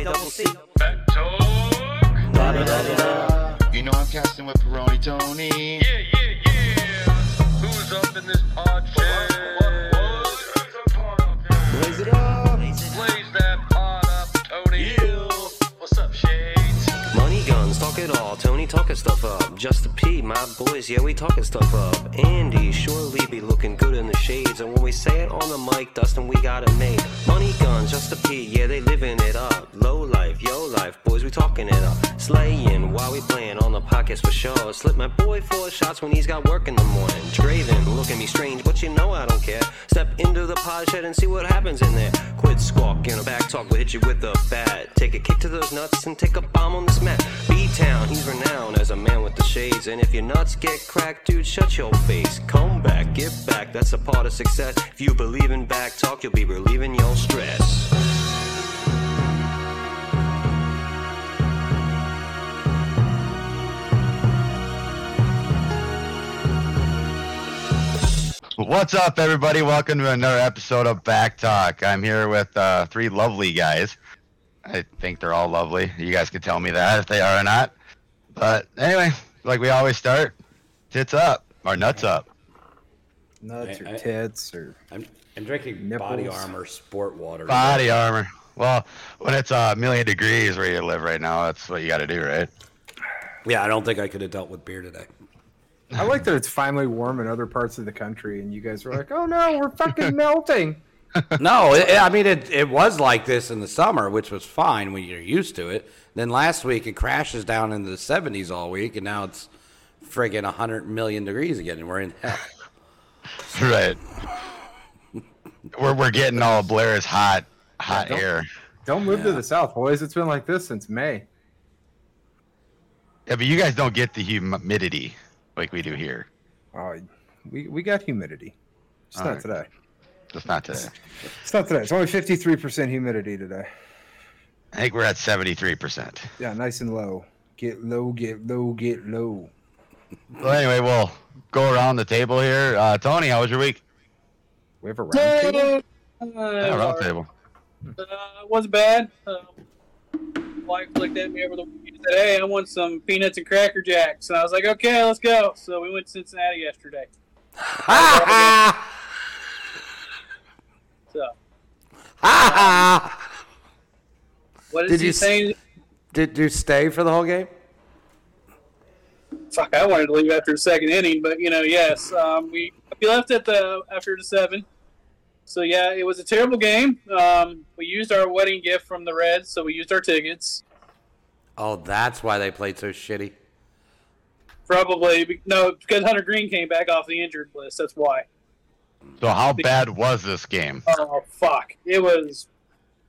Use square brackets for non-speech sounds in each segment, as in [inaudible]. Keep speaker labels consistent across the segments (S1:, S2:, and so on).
S1: K double C.
S2: You know I'm casting with Peroni Tony.
S3: Yeah, yeah, yeah. Who's up in this pod?
S1: Blaze it up.
S3: Blaze that pod up, Tony. What's up, Shades?
S1: Money guns, talk it all. Tony talking stuff up. Just a P, my boys, yeah, we talking stuff up. Andy surely be looking good in the shades. And when we say it on the mic, Dustin, we got it made. Money guns, just a P, yeah, they living it up. Low life, yo life, boys, we talking it up. Slaying while we playing on the podcast for sure. Slip my boy four shots when he's got work in the morning. Draven, look at me strange, but you know I don't care. Step into the pod shed and see what happens in there. Quit squawking, back talk will hit you with a bat. Take a kick to those nuts and take a bomb on this mat. B-Town, he's renowned as a man with the shades. And if your nuts get cracked, dude, shut your face. Come back, get back, that's a part of success. If you believe in back talk, you'll be relieving your stress.
S2: What's up, everybody? Welcome to another episode of BACC Talk. I'm here with uh, three lovely guys. I think they're all lovely. You guys can tell me that if they are or not. But anyway, like we always start, tits up or nuts up.
S4: nuts or
S5: I- I-
S4: tits or
S5: I'm, I'm drinking body armor sport water.
S2: Body armor. Well, when it's uh, a million degrees where you live right now, that's what you got to do, right?
S5: Yeah, I don't think I could have dealt with beer today.
S4: I like that it's finally warm in other parts of the country and you guys were like, "Oh no, we're fucking melting." [laughs] [laughs]
S5: No, it, I mean it. It was like this in the summer, which was fine when you're used to it. Then last week it crashes down into the 70s all week, and now it's friggin' 100 million degrees again, and we're in hell. [laughs]
S2: Right. We're we're getting all Blair's hot hot
S4: don't-
S2: air.
S4: Don't move to the south, boys. It's been like this since May.
S2: Yeah, but you guys don't get the humidity like we do here.
S4: Oh, we we got humidity. It's
S2: All
S4: not
S2: right.
S4: today.
S2: Just not today.
S4: It's not today. It's only fifty three percent humidity today.
S2: I think we're at seventy three percent.
S4: Yeah, nice and low. Get low, get low, get low.
S2: Well, anyway, we'll go around the table here. Uh, Tony, how was your week?
S4: We have a round table.
S2: Yeah, round table.
S6: Uh, it wasn't bad. Um, wife looked at me over the weekend and said, "Hey, I want some peanuts and cracker jacks," and I was like, "Okay, let's go." So we went to Cincinnati yesterday.
S5: Ha ha!
S6: So
S5: Ha ha!
S6: what is
S5: Did
S6: he
S5: you s-
S6: saying?
S5: Did you stay for the whole game?
S6: Fuck, I wanted to leave after the second inning, but you know, yes, um, we we left at the after the seven. So yeah, it was a terrible game. Um, we used our wedding gift from the Reds, so we used our tickets.
S5: Oh, that's why they played so shitty.
S6: Probably no, because Hunter Greene came back off the injured list. That's why.
S2: So how bad was this game?
S6: Oh fuck! It was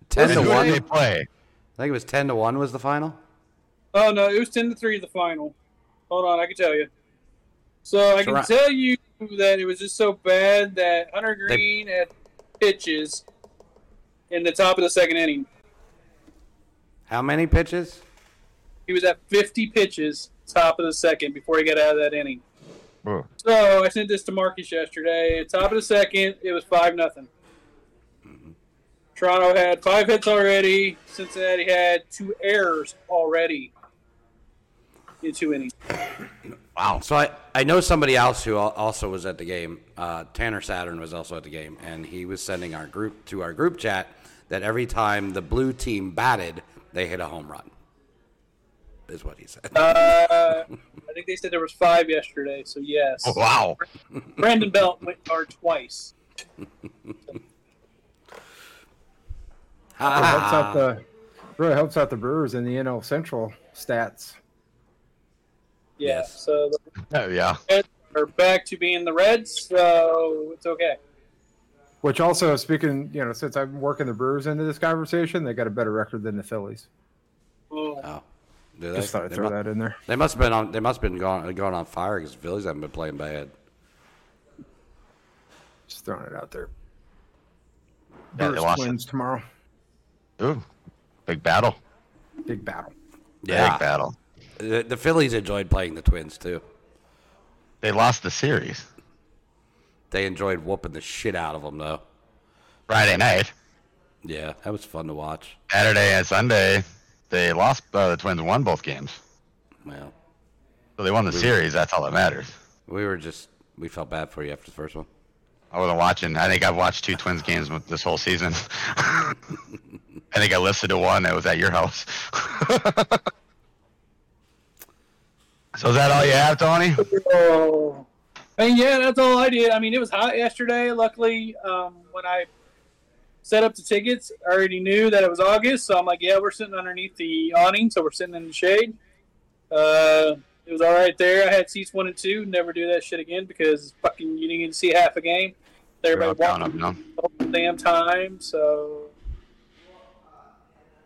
S5: Ten to one. I
S2: they play?
S5: I think it was ten to one was the final.
S6: Oh no, it was ten to three the final. Hold on, I can tell you. So I can
S5: Toron-
S6: tell you that it was just so bad that Hunter Greene had pitches in the top of the second inning.
S5: How many pitches?
S6: He was at fifty pitches, top of the second, before he got out of that inning.
S2: Oh,
S6: So I sent this to Marcus yesterday. Top of the second, it was five nothing. Mm-hmm. Toronto had five hits already. Cincinnati had two errors already in two innings. [clears throat]
S2: wow.
S5: So I, I know somebody else who al- also was at the game. Uh, Tanner Saturn was also at the game, and he was sending our group to our group chat that every time the blue team batted, they hit a home run. Is what he said.
S6: Uh, [laughs] I think they said there was five yesterday, so yes.
S2: Oh, wow. [laughs]
S6: Brandon Belt went hard twice.
S4: It helps out [laughs] the really helps out the Brewers in the NL Central stats.
S6: Yeah,
S5: Yes.
S6: so the
S2: Oh, yeah.
S6: Reds are back to being the Reds, so it's okay.
S4: Which also, speaking, you know, since I'm working the Brewers into this conversation, they got a better record than the Phillies.
S6: Oh,
S5: oh, do they?
S4: Just thought I'd
S5: they,
S4: throw
S5: mu-
S4: that in there.
S5: they must have been on. They must have been going going on fire because the Phillies haven't been playing bad.
S4: Just throwing it out there.
S2: Yeah, they
S4: Brewers
S2: lost it.
S4: Tomorrow.
S2: Ooh, big battle.
S4: Big battle.
S5: Yeah,
S2: Big battle.
S5: The, the Phillies enjoyed playing the Twins too.
S2: They lost the series
S5: They enjoyed whooping the shit out of them though.
S2: Friday night.
S5: Yeah, that was fun to watch.
S2: Saturday and Sunday, they lost. Uh, the Twins won both games,
S5: Well,
S2: so they won the series. That's all that matters.
S5: we were just we felt bad for you after the first one.
S2: I wasn't watching. I think I've watched two Twins games this whole season. [laughs] I think I listened to one that was at your house. [laughs] so is that all you have, Tony?
S6: Oh. Mean, yeah, that's all I did. I mean, it was hot yesterday. Luckily, um, when I set up the tickets, I already knew that it was August, so I'm like, yeah, we're sitting underneath the awning, so we're sitting in the shade. Uh, it was all right there. I had seats one and two. Never do that shit again because fucking you didn't get to see half a game. Everybody
S2: all
S6: walking
S2: up, no?
S6: the whole damn time. So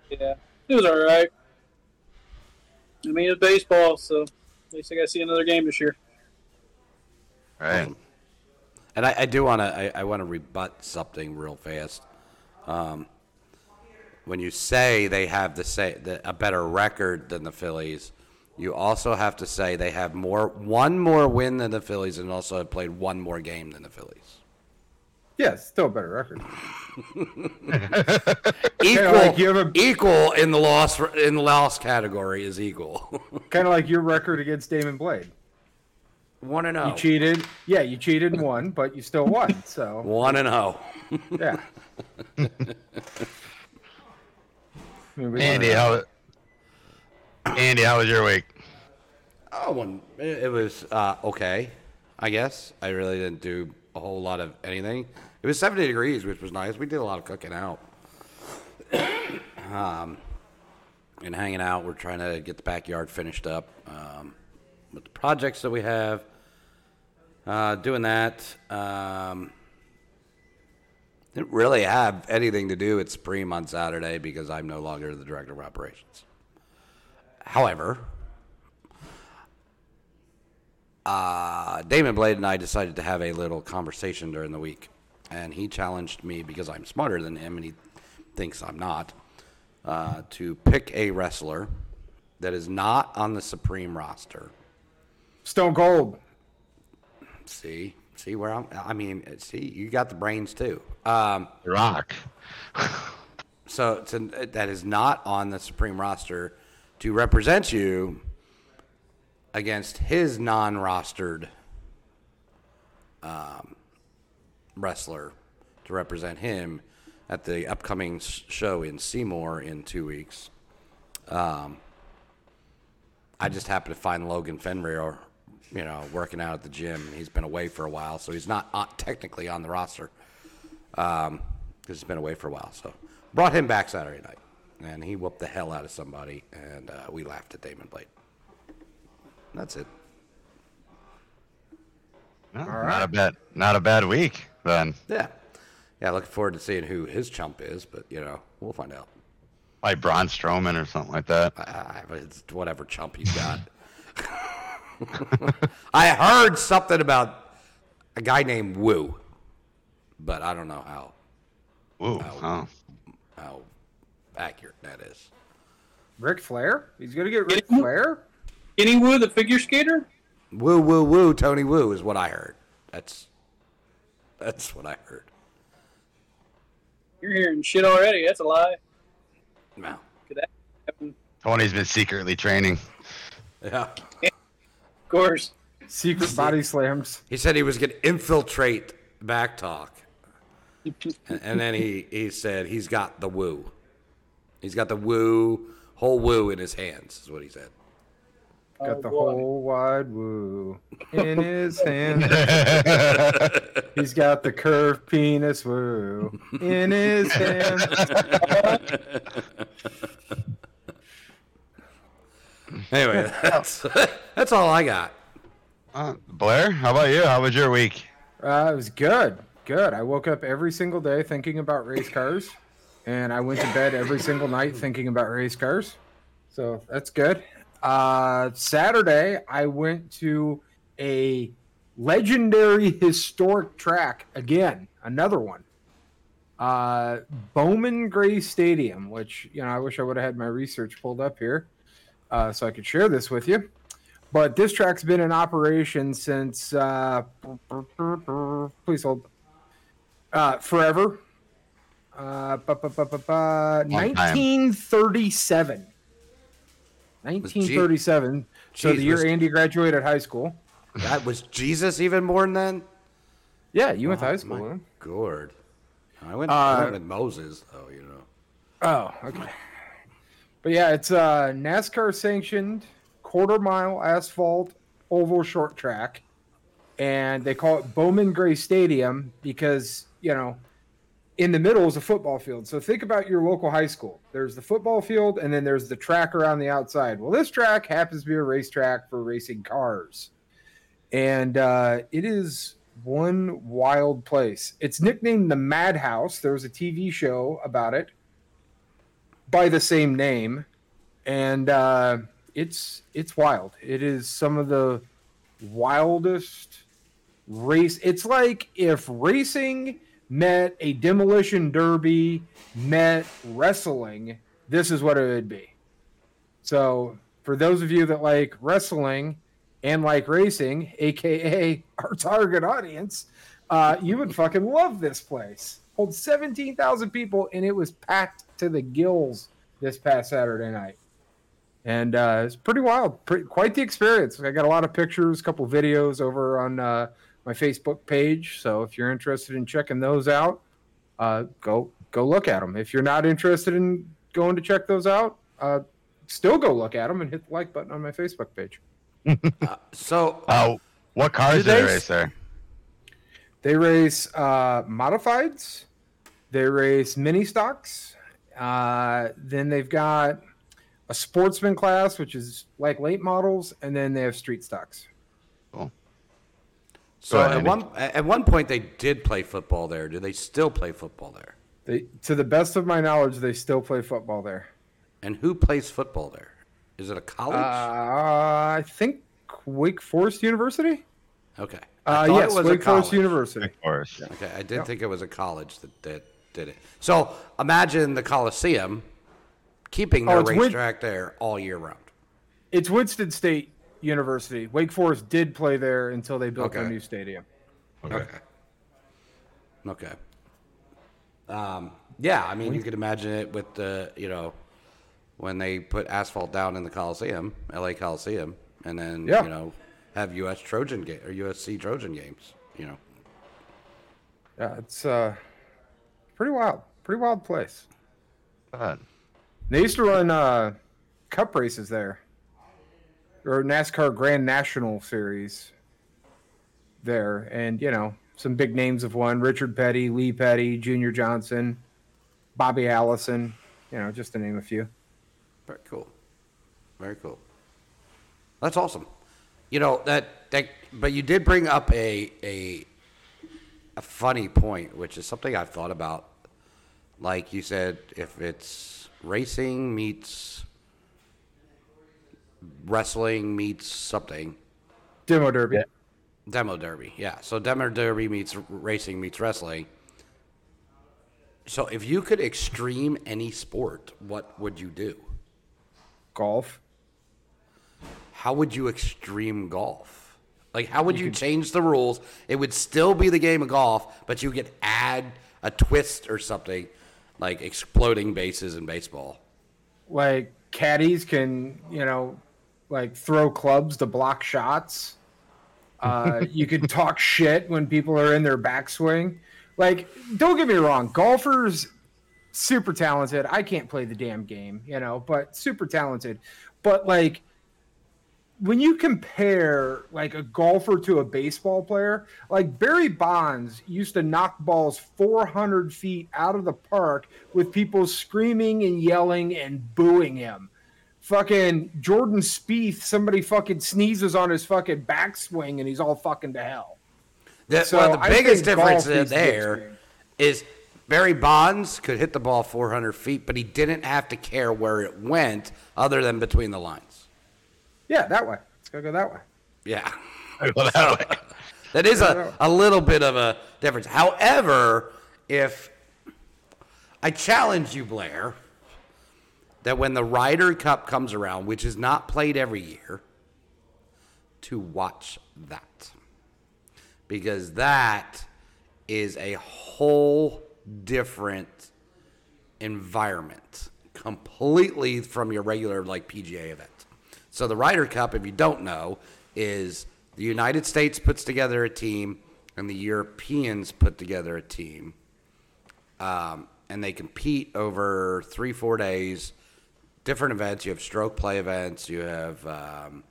S6: yeah, it was all right. I mean, it's baseball, so at least I got to see another game this year.
S2: Right.
S5: And I, I do want to I, I want to rebut something real fast. Um, when you say they have the say the, a better record than the Phillies, you also have to say they have more one more win than the Phillies and also have played one more game than the Phillies.
S4: Yeah, still a better record. [laughs]
S5: Equal,
S4: like you have a-
S5: equal in the loss in the loss category is equal. [laughs]
S4: Kind of like your record against Damon Blade.
S5: one and
S4: You
S5: zero.
S4: cheated. Yeah, you cheated and won, but you still won. So
S5: One and oh. zero. [laughs]
S4: yeah. I mean, we
S2: Andy, how? Andy, how was your week?
S5: Oh, one. It it was uh, okay, I guess. I really didn't do a whole lot of anything. It was 70 degrees, which was nice. We did a lot of cooking out. um, and hanging out. We're trying to get the backyard finished up um, with the projects that we have. Uh, doing that. Um, didn't really have anything to do at Supreme on Saturday because I'm no longer the director of operations. However, uh, Damon Blade and I decided to have a little conversation during the week, and he challenged me because I'm smarter than him, and he thinks I'm not, uh, to pick a wrestler that is not on the Supreme roster.
S4: Stone Cold.
S5: See, see where I'm. I mean, see, you got the brains too. Um,
S2: The Rock. [laughs]
S5: so to, that is not on the Supreme roster to represent you against his non-rostered um, wrestler to represent him at the upcoming show in Seymour in two weeks. Um, I just happened to find Logan Fenrir, you know, working out at the gym. He's been away for a while, so he's not technically on the roster because he's been away for a while. So brought him back Saturday night, and he whooped the hell out of somebody, and uh, we laughed at Damon Blade. That's it.
S2: No, Not a bad, not a bad week then.
S5: Yeah, yeah. Looking forward to seeing who his chump is, but you know, we'll find out.
S2: Like Braun Strowman or something like that.
S5: I, I, it's whatever chump he's got. [laughs] I heard something about a guy named Woo, but I don't know how
S2: Ooh, oh.
S5: how accurate that is.
S4: Ric Flair. He's gonna get Ric Flair.
S6: Kenny Wood, the figure skater.
S5: Woo, woo, woo, Tony Woo is what I heard. That's that's what I heard.
S6: You're hearing shit already. That's a lie.
S5: No.
S6: Could that happen?
S2: Tony's been secretly training.
S5: Yeah.
S6: Of course.
S4: Secret body slams.
S5: He said he was going to infiltrate back talk. and, [laughs] and then he, he said he's got the woo. He's got the woo, whole woo in his hands, is what he said.
S4: Got the
S6: boy.
S4: whole wide woo in his [laughs] hand. He's got the curved penis woo in his hand. [laughs]
S5: Anyway, [laughs] that's, that's all I got.
S2: Uh, Blair, how about you? How was your week?
S4: Uh, it was good. Good. I woke up every single day thinking about race cars, and I went to bed every single night thinking about race cars. So that's good. Uh, Saturday, I went to a legendary historic track again, another one. Uh, Bowman Gray Stadium, which you know, I wish I would have had my research pulled up here uh, so I could share this with you. But this track's been in operation since uh, please hold uh, forever. Uh,
S2: 1937.
S4: 1937. 1937. so the year
S5: was-
S4: Andy graduated high school.
S5: That was Jesus even born then?
S4: Yeah, you went to high school.
S5: My
S4: huh?
S5: Gourd. I went, I
S4: Uh,
S5: went with Moses, though, you know.
S4: Oh, okay. But yeah, it's a NASCAR sanctioned quarter mile asphalt oval short track. And they call it Bowman Gray Stadium because, you know, in the middle is a football field. So think about your local high school. There's the football field and then there's the track around the outside. Well, this track happens to be a racetrack for racing cars. And uh, it is one wild place. It's nicknamed the Madhouse. There was a TV show about it by the same name, and uh, it's it's wild. It is some of the wildest race. It's like if racing met a demolition derby met wrestling. This is what it would be. So for those of you that like wrestling and like racing, aka [laughs] our target audience, uh, you would fucking love this place. Holds seventeen thousand people, and it was packed to the gills this past Saturday night. And uh, it's pretty wild, pretty, quite the experience. I got a lot of pictures, a couple videos over on uh, my Facebook page. So if you're interested in checking those out, uh, go go look at them. If you're not interested in going to check those out, uh, still go look at them and hit the like button on my Facebook page. [laughs]
S5: So,
S2: Oh, what cars
S4: Do
S2: do they
S4: they-
S2: race there?
S4: They race uh, modifieds. They race mini stocks. Uh, then they've got a sportsman class, which is like late models, and then they have street stocks.
S5: So
S2: ahead,
S5: at
S2: Andy.
S5: one at one point they did play football there. Do they still play football there?
S4: They, to the best of my knowledge, they still play football there.
S5: And who plays football there? Is it a college?
S4: Uh, I think Wake Forest University.
S5: okay.
S4: Uh,
S5: I
S4: yes,
S5: it was a
S4: Wake Forest
S5: college.
S4: University.
S2: Of course.
S5: Okay, I did think it was a college that, that did it. So imagine the Coliseum keeping
S4: Oh,
S5: their
S4: it's Win-
S5: racetrack there all year round.
S4: It's Winston State University. Wake Forest did play there until they built their
S5: Okay.
S4: new stadium.
S5: Okay. Okay. Um, yeah, I mean, you could imagine it with the, you know, when they put asphalt down in the Coliseum, LA Coliseum, and then,
S4: Yeah.
S5: you know, have US Trojan game or USC Trojan games, you know.
S4: Yeah, it's uh, pretty wild. Pretty wild place.
S2: But
S4: They used to run uh, cup races there, or NASCAR Grand National Series there, and you know some big names have won: Richard Petty, Lee Petty, Junior Johnson, Bobby Allison. You know, just to name a few.
S5: Very cool. Very cool. That's awesome. You know that that, but you did bring up a a a funny point, which is something I've thought about. Like you said, if it's racing meets wrestling meets something,
S4: Demo Derby.
S5: demo derby, yeah. So demo derby meets racing meets wrestling. So if you could extreme any sport, what would you do?
S4: Golf.
S5: how would you extreme golf? Like, how would you, change the rules? It would still be the game of golf, but you could add a twist or something, like exploding bases in baseball.
S4: Like caddies can, you know, like throw clubs to block shots. Uh, [laughs] you can talk shit when people are in their backswing. Like, don't get me wrong, golfers super talented. I can't play the damn game, you know, but super talented. But like when you compare like a golfer to a baseball player, like Barry Bonds used to knock balls 400 feet out of the park with people screaming and yelling and booing him. Fucking Jordan Spieth, somebody fucking sneezes on his fucking backswing and he's all fucking to hell.
S5: The,
S4: So
S5: well, the
S4: I
S5: biggest difference
S4: golf needs to be
S5: there
S4: extreme.
S5: is Barry Bonds could hit the ball 400 feet, but he didn't have to care where it went other than between the lines.
S4: Yeah, that way. Let's go go that way.
S5: Yeah. [laughs]
S2: Well, that way. [laughs]
S5: That is a, a little bit of a difference. However, if I challenge you, Blair, that when the Ryder Cup comes around, which is not played every year, to watch that. Because that is a whole different environment completely from your regular like PGA event. So the Ryder Cup, if you don't know, is the United States puts together a team and the Europeans put together a team, um, and they compete over three four days. Different events. You have stroke play events. You have um,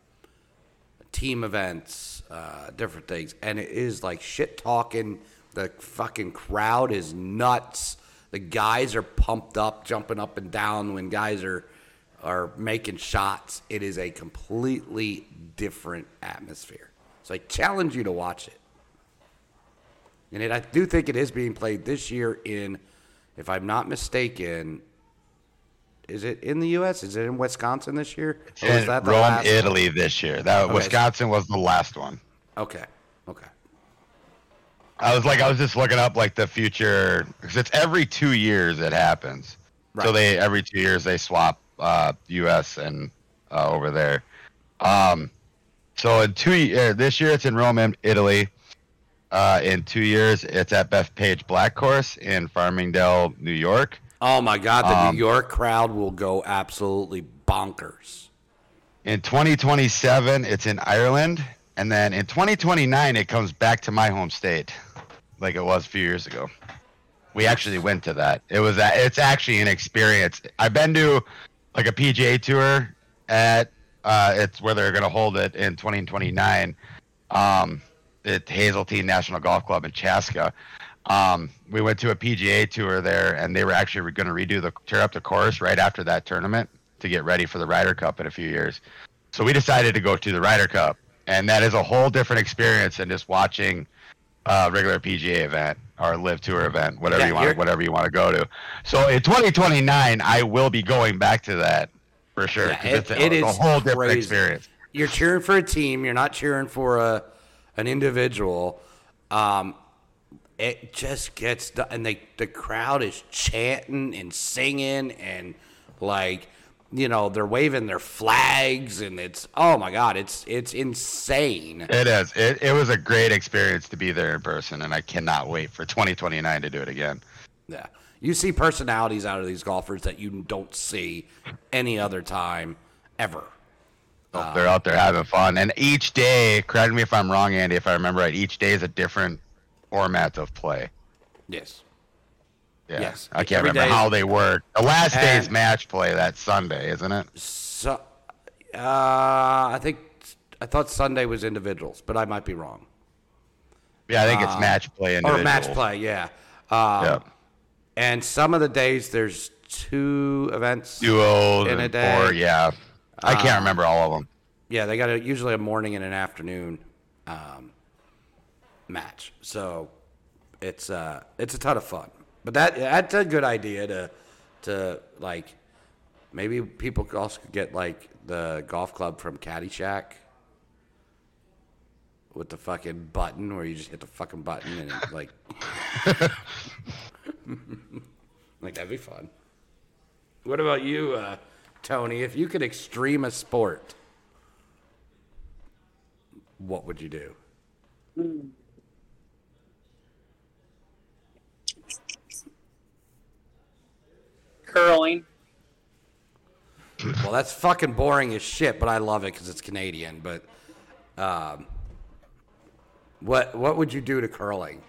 S5: team events, uh, different things, and it is like shit talking. The fucking crowd is nuts. The guys are pumped up, jumping up and down when guys are are making shots. It is a completely different atmosphere. So I challenge you to watch it. And it, I do think it is being played this year in, if I'm not mistaken, is it in the U.S.? Is it in Wisconsin this year? Or
S2: In
S5: that the
S2: Rome,
S5: last one?
S2: Italy this year. That
S5: Okay.
S2: Wisconsin was the last one.
S5: Okay. Okay.
S2: I was like, I was just looking up like the future because it's every two years it happens.
S5: Right.
S2: So they every two years they swap uh, U.S. and uh, over there. Um, so in two uh, this year it's in Rome, Italy. Uh, in two years it's at Bethpage Black Course in Farmingdale, New York.
S5: Oh my God, the
S2: Um,
S5: New York crowd will go absolutely bonkers.
S2: In 2027 it's in Ireland, and then in 2029 it comes back to my home state, like it was a few years ago. We actually went to that. It was a, it's actually an experience. I've been to like a PGA tour at uh, it's where they're gonna hold it in 2029, um, at Hazeltine National Golf Club in Chaska. Um, we went to a PGA tour there, and they were actually going to redo the tear up the course right after that tournament to get ready for the Ryder Cup in a few years. So we decided to go to the Ryder Cup, and that is a whole different experience than just watching a regular PGA event or live tour event, whatever
S5: Yeah,
S2: you want, whatever you want to go to. So in 2029, I will be going back to that for sure.
S5: Yeah, it-
S2: it's a,
S5: it
S2: a
S5: is
S2: whole different experience.
S5: You're cheering for a team. You're not cheering for a an individual. Um, it just gets done, and they the crowd is chanting and singing and like you know they're waving their flags and it's oh my god it's it's insane.
S2: It is. It, it was a great experience to be there in person, and I cannot wait for 2029 to do it again.
S5: Yeah. You see personalities out of these golfers that you don't see any other time ever.
S2: So they're out there having fun, and each day, correct me if I'm wrong, Andy, if I remember right, each day is a different format of play.
S5: Yes.
S2: Yeah.
S5: Yes.
S2: I can't
S5: Every
S2: remember
S5: day-
S2: how they work. The last day's
S5: And-
S2: match play that Sunday, isn't it?
S5: So, uh, I think I thought Sunday was individuals, but I might be wrong.
S2: Yeah, I think it's match play
S5: Uh, Or match play, yeah. Um,
S2: Yeah.
S5: And some of the days there's two events.
S2: Duos
S5: In a
S2: and
S5: day.
S2: four, yeah. I can't remember all of them.
S5: Yeah, they got a, usually a morning and an afternoon um, match. So it's uh, it's a ton of fun. But that that's a good idea to to like maybe people could also get like the golf club from Caddyshack with the fucking button where you just hit the fucking button and it, like [laughs] like that'd be fun. What about you, uh, Tony? If you could extreme a sport, what would you do?
S6: Curling.
S5: Well, that's fucking boring as shit, but I love it because it's Canadian. But um, what what would you do to curling?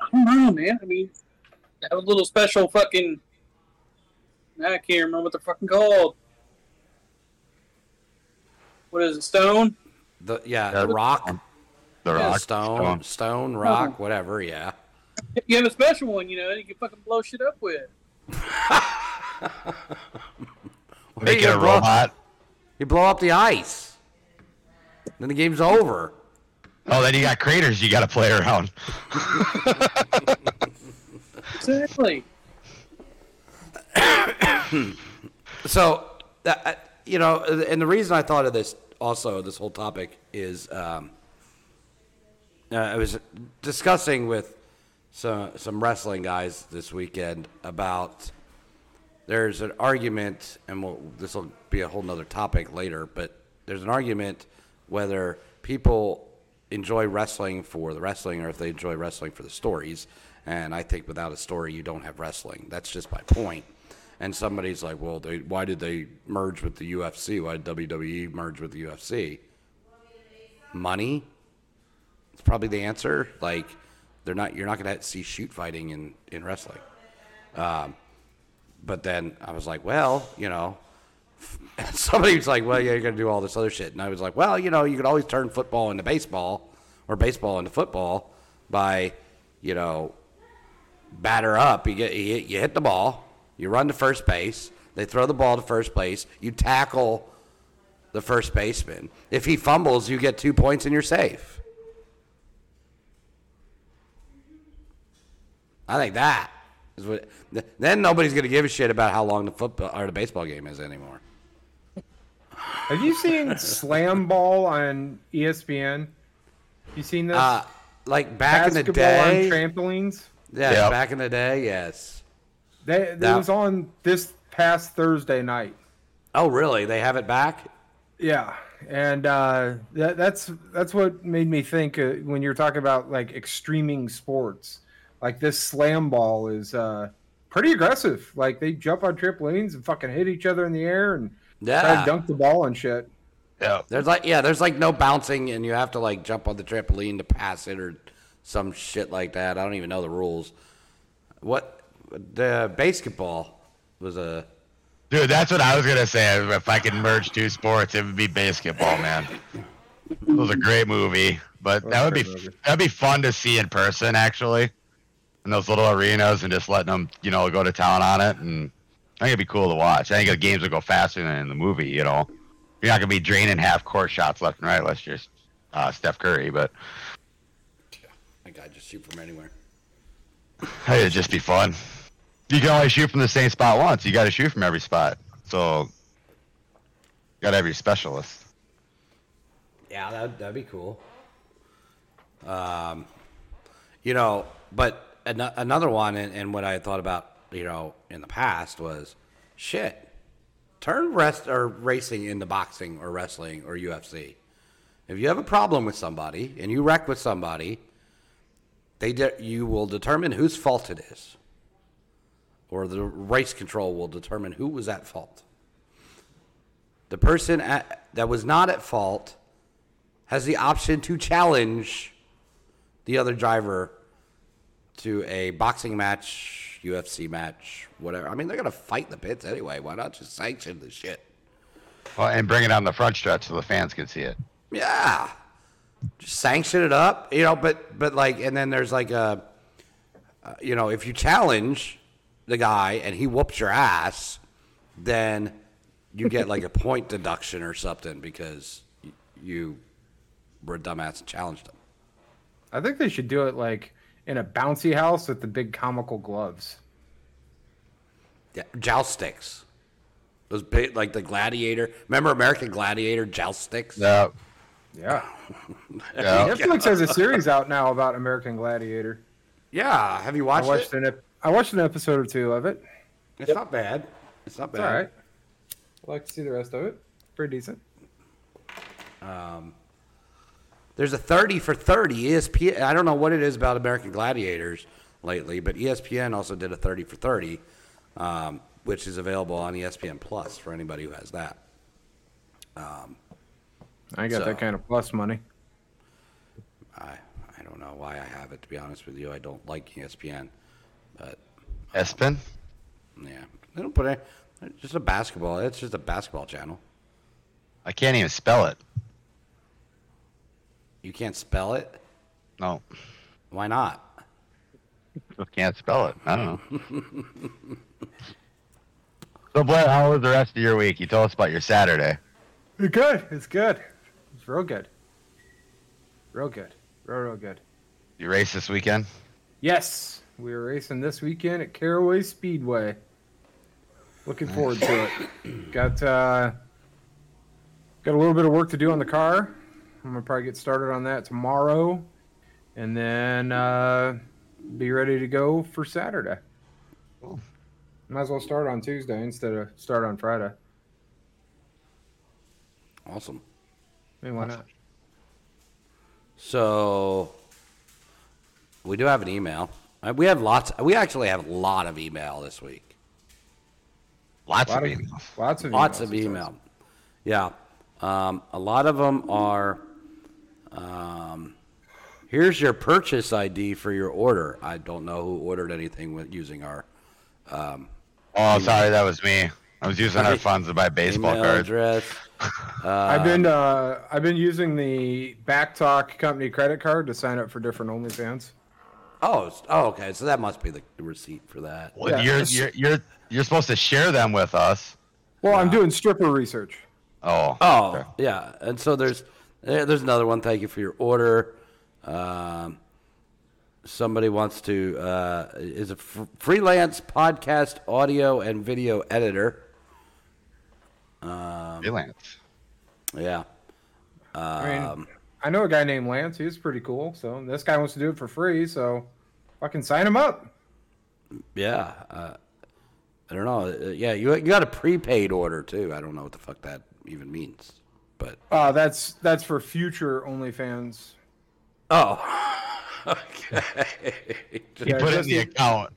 S6: I don't know, man. I mean, have a little special fucking. I can't remember what they're fucking called. What is it? Stone?
S5: The yeah,
S2: Yeah,
S5: the rock,
S2: The
S5: yeah,
S2: rock
S5: stone, stone, rock, whatever. Yeah.
S6: You have a special one, you know, you can fucking blow shit up with.
S2: Make it a
S5: blow-
S2: robot.
S5: You blow up the ice, then the game's over.
S2: Oh, then you got craters you got to play around. [laughs]
S6: Exactly. [coughs]
S5: So, uh, you know, and the reason I thought of this also, this whole topic is um, uh, I was discussing with some, some wrestling guys this weekend about there's an argument, and we'll, this will be a whole nother topic later, but there's an argument whether people enjoy wrestling for the wrestling or if they enjoy wrestling for the stories. And I think without a story, you don't have wrestling. That's just my point. And somebody's like, well, they, why did they merge with the UFC? Why did WWE merge with the UFC? Money? It's probably the answer. Like, they're not. You're not going to see shoot fighting in in wrestling. Um, but then I was like, well, you know, [laughs] somebody was like, well, yeah, you're going to do all this other shit. And I was like, well, you know, you could always turn football into baseball or baseball into football by, you know, batter up. You get you, hit the ball, you run to first base. They throw the ball to first base. You tackle the first baseman. If he fumbles, you get two points and you're safe. I think that is what. Then nobody's going to give a shit about how long the football or the baseball game is anymore.
S4: Have you seen Slam Ball on ESPN? You seen this?
S5: Uh, like back in the day,
S4: on trampolines.
S5: yeah,
S2: Yep.
S5: back in the day, yes.
S4: They, it
S5: That-
S4: was on this past Thursday night.
S5: Oh, really? They have it back?
S4: Yeah, and uh, that, that's that's what made me think uh, when you're talking about like extreming sports, like this slam ball is uh, pretty aggressive. Like they jump on trampolines and fucking hit each other in the air and try
S5: Yeah.
S4: to dunk the ball and shit.
S2: Yeah.
S5: There's like yeah, there's like no bouncing, and you have to like jump on the trampoline to pass it or some shit like that. I don't even know the rules. What the basketball was a
S2: Dude, that's what I was gonna say. If I could merge two sports, it would be basketball, man. It was a great movie, but that would be that'd be fun to see in person, actually, in those little arenas, and just letting them, you know, go to town on it. And I think it'd be cool to watch. I think the games would go faster than in the movie. You know, you're not gonna be draining half court shots left and right unless you're uh, Steph Curry, but
S5: that guy just shoot from anywhere.
S2: it'd just be fun. You can only shoot from the same spot once. You got to shoot from every spot, so got your specialist.
S5: Yeah, that that'd be cool. Um, you know, but an- another one, and, and what I thought about, you know, in the past was, shit, turn rest or racing into boxing or wrestling or UFC. If you have a problem with somebody and you wreck with somebody, they de- you will determine whose fault it is, or the race control will determine who was at fault. The person at, that was not at fault has the option to challenge the other driver to a boxing match, UFC match, whatever. I mean, they're gonna fight in the pits anyway. Why not just sanction the shit?
S2: Well, and bring it on the front stretch so the fans can see it.
S5: Yeah, just sanction it up, you know. But but like, and then there's like a, uh, you know, if you challenge the guy and he whoops your ass, then you get like a point [laughs] deduction or something because you were a dumbass and challenged him.
S4: I think they should do it like in a bouncy house with the big comical gloves.
S5: Yeah, joust sticks. Those big, like the Gladiator. Remember American Gladiator joust sticks?
S2: Yeah,
S4: Yeah. [laughs]
S2: yeah.
S4: Netflix has a series out now about American Gladiator.
S5: Yeah. Have you
S4: I
S5: watched,
S4: watched
S5: it?
S4: an ep- I watched an episode or two of it.
S5: It's not bad. It's not
S4: It's
S5: bad.
S4: all right. I'd like to see the rest of it. Pretty decent.
S5: Um, There's a 30 for 30. ESPN. I don't know what it is about American Gladiators lately, but ESPN also did a 30 for 30, um, which is available on ESPN Plus for anybody who has that.
S4: I got
S5: So-
S4: that kind of plus money.
S5: I I don't know why I have it. To be honest with you, I don't like ESPN, but
S2: Espen.
S5: yeah, they don't put it. Just a basketball. It's just a basketball channel.
S2: I can't even spell it.
S5: You can't spell it.
S2: No,
S5: Why not?
S2: I can't spell it. I don't know. [laughs] so, Blair, how was the rest of your week? You told us about your Saturday.
S4: It's good. It's good. It's real good. Real good. Real, real good.
S2: You race this weekend?
S4: Yes, we were racing this weekend at Caraway Speedway. Looking forward to it. [laughs] Got uh, got a little bit of work to do on the car. I'm gonna probably get started on that tomorrow, and then uh, be ready to go for Saturday.
S2: Cool.
S4: Might as well start on Tuesday instead of start on Friday.
S5: Awesome.
S4: I mean, why not?
S5: So we do have an email. Uh, We have lots. We actually have a lot of email this week.
S2: Lots of
S4: Lot of-
S2: emails.
S4: Lots of
S5: Lots
S4: emails,
S5: of
S4: it says.
S5: email. Yeah. Um, a lot of them are. Um, here's your purchase ID for your order. I don't know who ordered anything with using our Um,
S2: Oh, sorry, that was me. I was using our funds to buy baseball
S5: email
S2: cards.
S5: address. [laughs]
S4: I've been uh, I've been using the BACC Talk company credit card to sign up for different OnlyFans.
S5: Oh, oh, okay. So that must be the receipt for that.
S2: Well,
S4: Yeah,
S2: you're, you're you're you're supposed to share them with us.
S4: Well, I'm doing stripper research.
S2: Oh.
S5: Oh,
S2: okay.
S5: yeah. And so there's there- there's another one. Thank you for your order. Um, somebody wants to uh, is a fr- freelance podcast audio and video editor.
S2: Freelance.
S5: Yeah.
S4: I mean,
S5: Um,
S4: I know a guy named Lance. He's pretty cool. So this guy wants to do it for free. So fucking sign him up.
S5: Yeah. Uh, I don't know. Uh, Yeah, you you got a prepaid order too. I don't know what the fuck that even means. But
S4: Uh, that's that's for future OnlyFans.
S5: oh, [laughs] okay.
S2: He
S4: Yeah,
S2: put it in the
S4: the-
S2: account.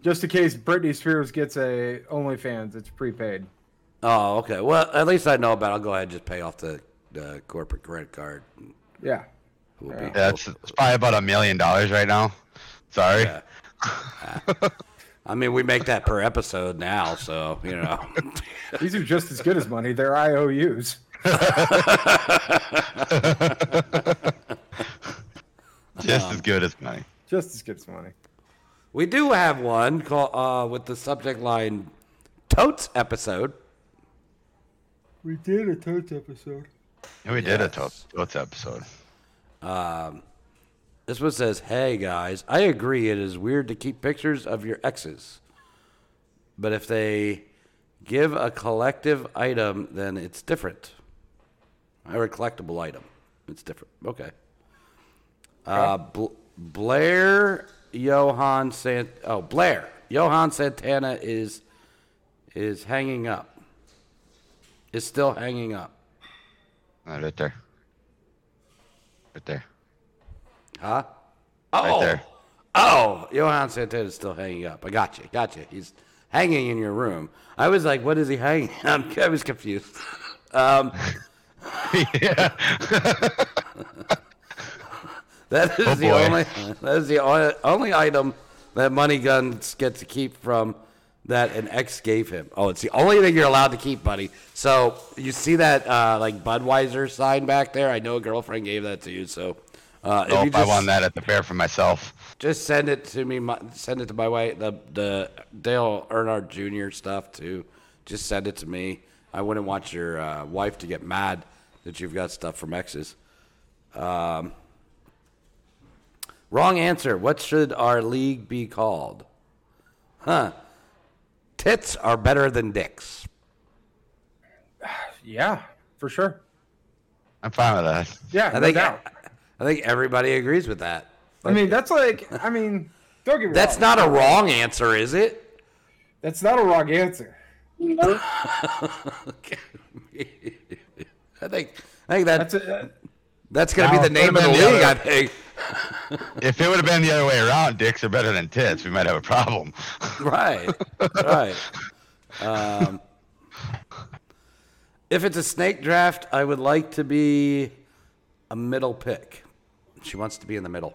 S4: Just in case Britney Spears gets a OnlyFans, it's prepaid.
S5: oh, okay. Well, at least I know about. it. I'll go ahead and just pay off the, the corporate credit card.
S4: Yeah.
S5: We'll be-
S2: Yeah, it's, it's probably about a million dollars right now. Sorry.
S5: Yeah. I mean, we make that per episode now, so you know. [laughs]
S4: These are just as good as money. They're IOUs. [laughs]
S2: Just as good as money.
S4: Just as good as money.
S5: we do have one called uh, with the subject line "Totes episode."
S4: We did a totes episode.
S2: Yeah, we did a totes, totes episode.
S5: This one says, "Hey guys, I agree. It is weird to keep pictures of your exes, but if they give a collective item, then it's different. Or a collectible item, it's different. Okay. Uh, Bl- Blair Johan Sant. Oh, Blair Johan Santana is is hanging up. Is still hanging up.
S2: Uh, right there. Right there.
S5: Huh? Oh,
S2: Right there.
S5: Oh, Johan Santana is still hanging up. I got you. Got you. He's hanging in your room. I was like, what is he hanging? [laughs] I'm, I was confused. Um, [laughs]
S2: yeah. [laughs]
S5: that is
S2: Oh,
S5: the only. That is the only, only item that Money Guns get to keep from that an ex gave him. Oh, it's the only thing you're allowed to keep, buddy. So you see that uh, like Budweiser sign back there? I know a girlfriend gave that to you. So uh, if
S2: Oh,
S5: you
S2: if I
S5: just-
S2: won that at the fair for myself.
S5: Just send it to me. my- Send it to my wife. The the Dale Earnhardt Jr. stuff too. Just send it to me. I wouldn't want your uh, wife to get mad that you've got stuff from exes. Um, wrong answer. What should our league be called? Huh? Tits are better than dicks. [sighs]
S4: Yeah, for sure.
S2: I'm fine with that.
S4: Yeah,
S5: I
S4: no
S5: think
S4: doubt.
S5: I think everybody agrees with that.
S4: I mean, that's like, I mean, don't get me
S5: That's
S4: wrong.
S5: not a wrong answer, is it?
S4: That's not a wrong answer. [laughs]
S5: I think I think that
S4: That's a,
S5: That's going to be the name of the
S2: been the
S5: league, I think. [laughs]
S2: If it would have been the other way around, dicks are better than tits, we might have a problem. [laughs]
S5: Right, right. Um, if it's a snake draft, I would like to be a middle pick. She wants to be in the middle.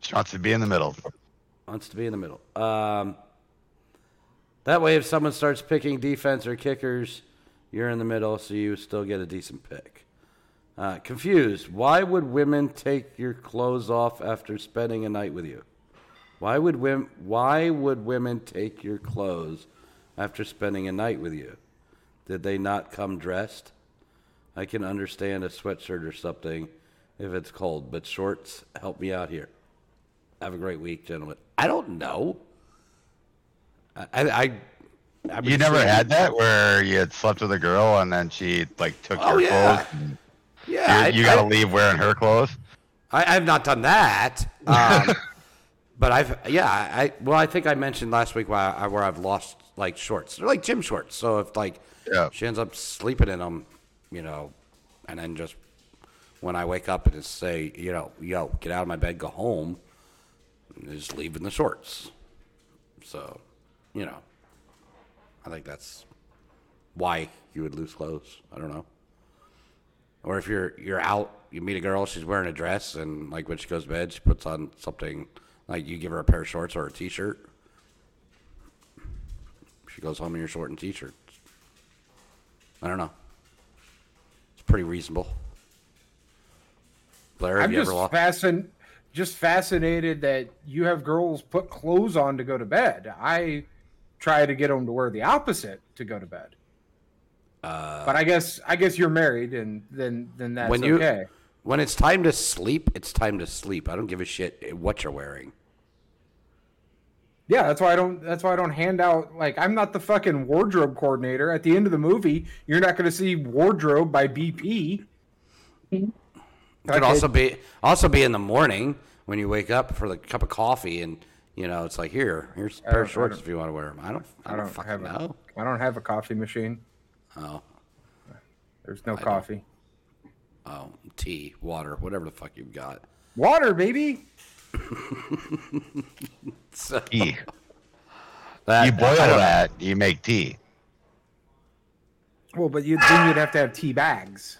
S2: She wants to be in the middle.
S5: Wants to be in the middle. Um, that way, if someone starts picking defense or kickers, you're in the middle, so you still get a decent pick. Uh, confused. Why would women take your clothes off after spending a night with you? Why would women? Why would women take your clothes after spending a night with you? Did they not come dressed? I can understand a sweatshirt or something if it's cold, but shorts help me out here. Have a great week, gentlemen. I don't know. I, I,
S2: You never had that where you had slept with a girl and then she like took
S5: Oh,
S2: your
S5: yeah.
S2: clothes.
S5: Yeah, I,
S2: You, got to leave wearing her clothes.
S5: I, I've not done that. Um, [laughs] but I've, yeah, I, well, I think I mentioned last week where, I, where I've lost like shorts. They're like gym shorts. So if like
S2: Yeah.
S5: she ends up sleeping in them, you know, and then just when I wake up and just say, you know, yo, get out of my bed, go home, is leave in the shorts. So, you know, I think that's why you would lose clothes. I don't know. Or if you're you're out, you meet a girl, she's wearing a dress, and like when she goes to bed, she puts on something like you give her a pair of shorts or a t-shirt. She goes home in your short and t-shirt. I don't know. It's pretty reasonable. Blair, have
S4: I'm
S5: you
S4: just
S5: ever lost?
S4: fascin- just fascinated that you have girls put clothes on to go to bed. I try to get them to wear the opposite to go to bed.
S5: Uh,
S4: but I guess I guess you're married, and then then that's
S5: when you
S4: okay.
S5: when it's time to sleep, it's time to sleep. I don't give a shit what you're wearing.
S4: Yeah, that's why I don't. That's why I don't hand out. Like, I'm not the fucking wardrobe coordinator. At the end of the movie, you're not going to see wardrobe by BP.
S5: It could also be also be in the morning when you wake up for the cup of coffee, and you know it's like here, here's a pair of shorts if you want to wear them. I don't, I
S4: I
S5: don't,
S4: don't have
S5: know.
S4: a. I don't have a coffee machine.
S5: Oh,
S4: There's no coffee.
S5: oh, tea, water, whatever the fuck you've got.
S4: Water, baby. [laughs]
S5: So,
S2: Tea. [laughs]
S5: that,
S2: You boil
S5: I
S2: that, you make tea.
S4: Well, but you, then you'd have to have tea bags.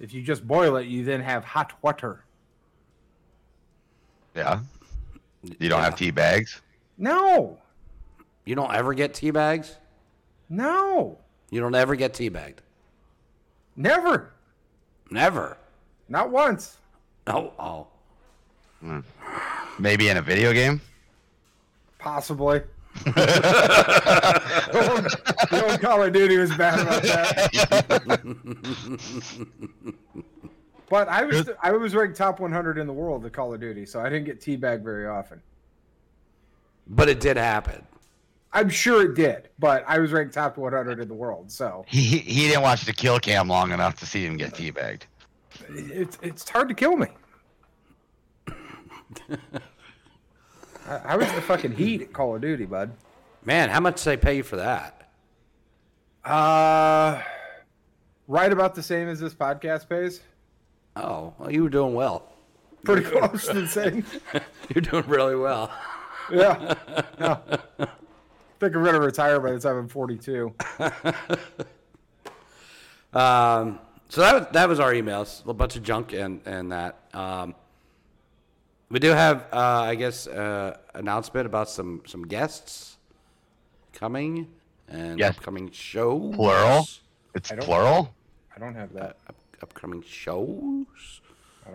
S4: If you just boil it, you then have hot water.
S2: Yeah. You don't have tea bags?
S4: No,
S5: You don't ever get tea bags.
S4: no,
S5: You don't ever get tea bagged.
S4: never,
S5: Never.
S4: not once.
S5: Oh, oh. Hmm.
S2: Maybe in a video game?
S4: Possibly. the, [laughs] old, the old Call of Duty was bad about that. [laughs] but I was I was ranked top 100 in the world at Call of Duty, so I didn't get teabag very often.
S5: But it did happen.
S4: I'm sure it did, but I was ranked top 100 in the world, so
S2: He, he he didn't watch the kill cam long enough to see him get teabagged.
S4: it's it's hard to kill me. I, I was the fucking heat at Call of Duty, bud.
S5: Man, how much do they pay you for that?
S4: Uh, right about the same as this podcast pays.
S5: Oh, well, you were doing well.
S4: Pretty close to the same.
S5: You're doing really well.
S4: Yeah. yeah. I think I'm gonna retire by the time I'm 42. [laughs]
S5: Um, so that was, that was our emails, a bunch of junk and and that. Um, we do have, uh, I guess, uh, announcement about some some guests coming and
S2: Yes.
S5: upcoming shows.
S2: Plural? It's
S4: don't-
S2: plural?
S4: I don't have that.
S5: Up, upcoming shows.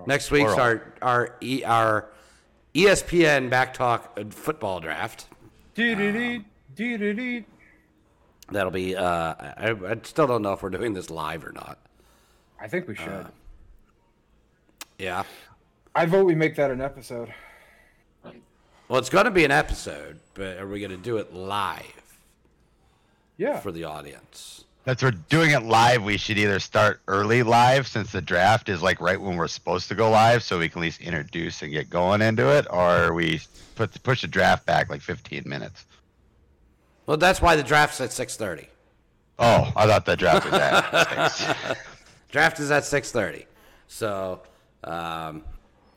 S5: Next week's our our e, our ESPN BACC Talk uh, football draft.
S4: Dee-dee-dee.
S5: That'll be. Uh, I, I still don't know if we're doing this live or not.
S4: I think we should.
S5: Yeah.
S4: I vote we make that an episode.
S5: Well, it's going to be an episode, but are we going to do it live
S4: Yeah.
S5: for the audience?
S2: Since we're doing it live, we should either start early live since the draft is like right when we're supposed to go live, so we can at least introduce and get going into it, or we put push the draft back like 15 minutes.
S5: Well, that's why the draft's at six thirty.
S2: Oh, I thought the draft was at [laughs] six.
S5: Draft is at six thirty, so um,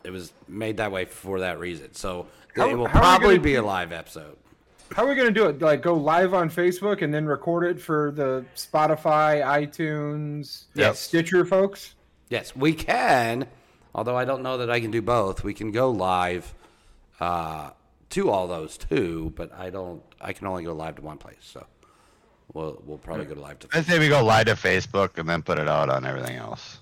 S5: it was made that way for that reason. So
S4: How-
S5: it will
S4: how are we
S5: probably
S4: gonna-
S5: be a live episode.
S4: How are we gonna do it? Like go live on Facebook and then record it for the Spotify, iTunes,
S5: Yes.
S4: Stitcher folks?
S5: Yes, we can. Although I don't know that I can do both. We can go live uh, to all those too, but I don't. I can only go live to one place. So we'll we'll probably go live to.
S2: I say we go live to Facebook and then put it out on everything else.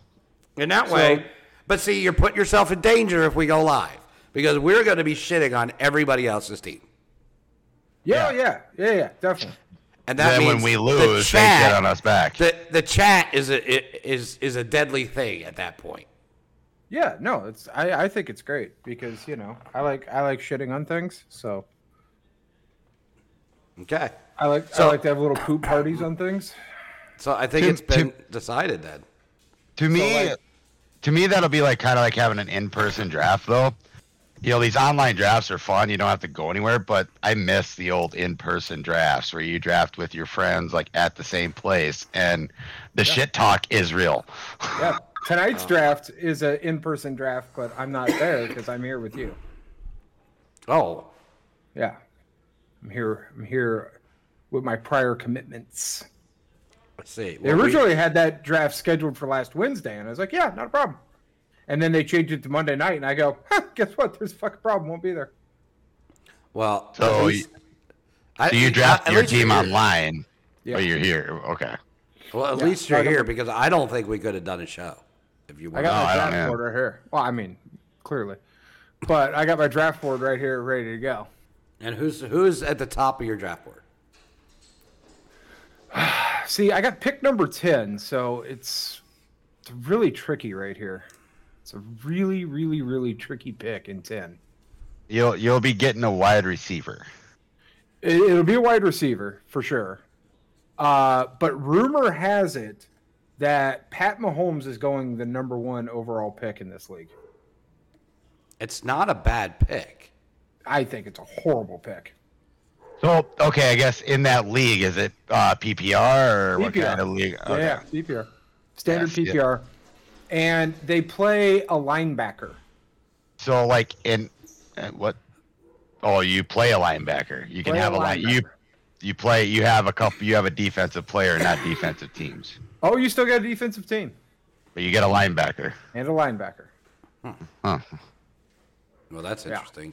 S5: In that
S4: So-
S5: way, but see, you're putting yourself in danger if we go live because we're going to be shitting on everybody else's team,
S4: Yeah, yeah, yeah, yeah, definitely.
S5: and that
S2: then
S5: means
S2: when we
S5: the
S2: lose, they get on us back.
S5: The the chat is a is is a deadly thing at that point.
S4: Yeah, no, it's I, I think it's great because you know I like I like shitting on things, so
S5: Okay,
S4: I like
S5: So-
S4: I like to have little poop parties on things.
S5: so I think
S2: To-
S5: it's been decided then.
S2: To me,
S4: like-
S2: to me, that'll be like kind of like having an in-person draft, though. You know, these online drafts are fun. You don't have to go anywhere, but I miss the old in-person drafts where you draft with your friends, like at the same place, and the shit talk is real.
S4: Yeah, [laughs] tonight's uh. draft is an in-person draft, but I'm not there because I'm here with you.
S5: Oh,
S4: Yeah, I'm here. I'm here with my prior commitments.
S5: let's see.
S4: They
S5: Well, we-
S4: originally had that draft scheduled for last Wednesday, and I was like, "Yeah, not a problem." And then they change it to Monday night, and I go, huh, "Guess what? There's a fucking problem. Won't be there."
S5: well,
S2: So
S5: at
S2: you-
S5: least- I-
S2: So you
S5: at
S2: draft your team online,
S4: Yeah.
S2: but you're here. Okay.
S5: Well, at
S4: Yeah,
S5: least you're here because I don't think we could have done a show if you
S4: I got
S2: No,
S4: my
S2: I
S4: draft board right here. Well, I mean, clearly, but I got my draft board right here, ready to go.
S5: And who's who's at the top of your draft board? [sighs]
S4: See, I got pick number ten, so it's it's really tricky right here. It's a really, really, really tricky pick in ten.
S2: You'll you'll be getting a wide receiver.
S4: It, it'll be a wide receiver for sure. Uh, but rumor has it that Pat Mahomes is going the number one overall pick in this league.
S5: It's not a bad pick.
S4: I think it's a horrible pick.
S2: So okay, I guess in that league, is it uh, PPR or what
S4: PPR.
S2: kind of league? Okay.
S4: Yeah, PPR, standard
S2: Yes, yeah.
S4: PPR, and they play a linebacker.
S2: So like in uh, what? Oh, you play a linebacker. You can
S4: Play
S2: have a line. You you play. You have a couple. You have a defensive player, not defensive teams.
S4: Oh, you still got a defensive team
S2: But you get a linebacker.
S4: and a linebacker.
S2: Huh.
S5: Well, that's
S4: Yeah.
S5: interesting.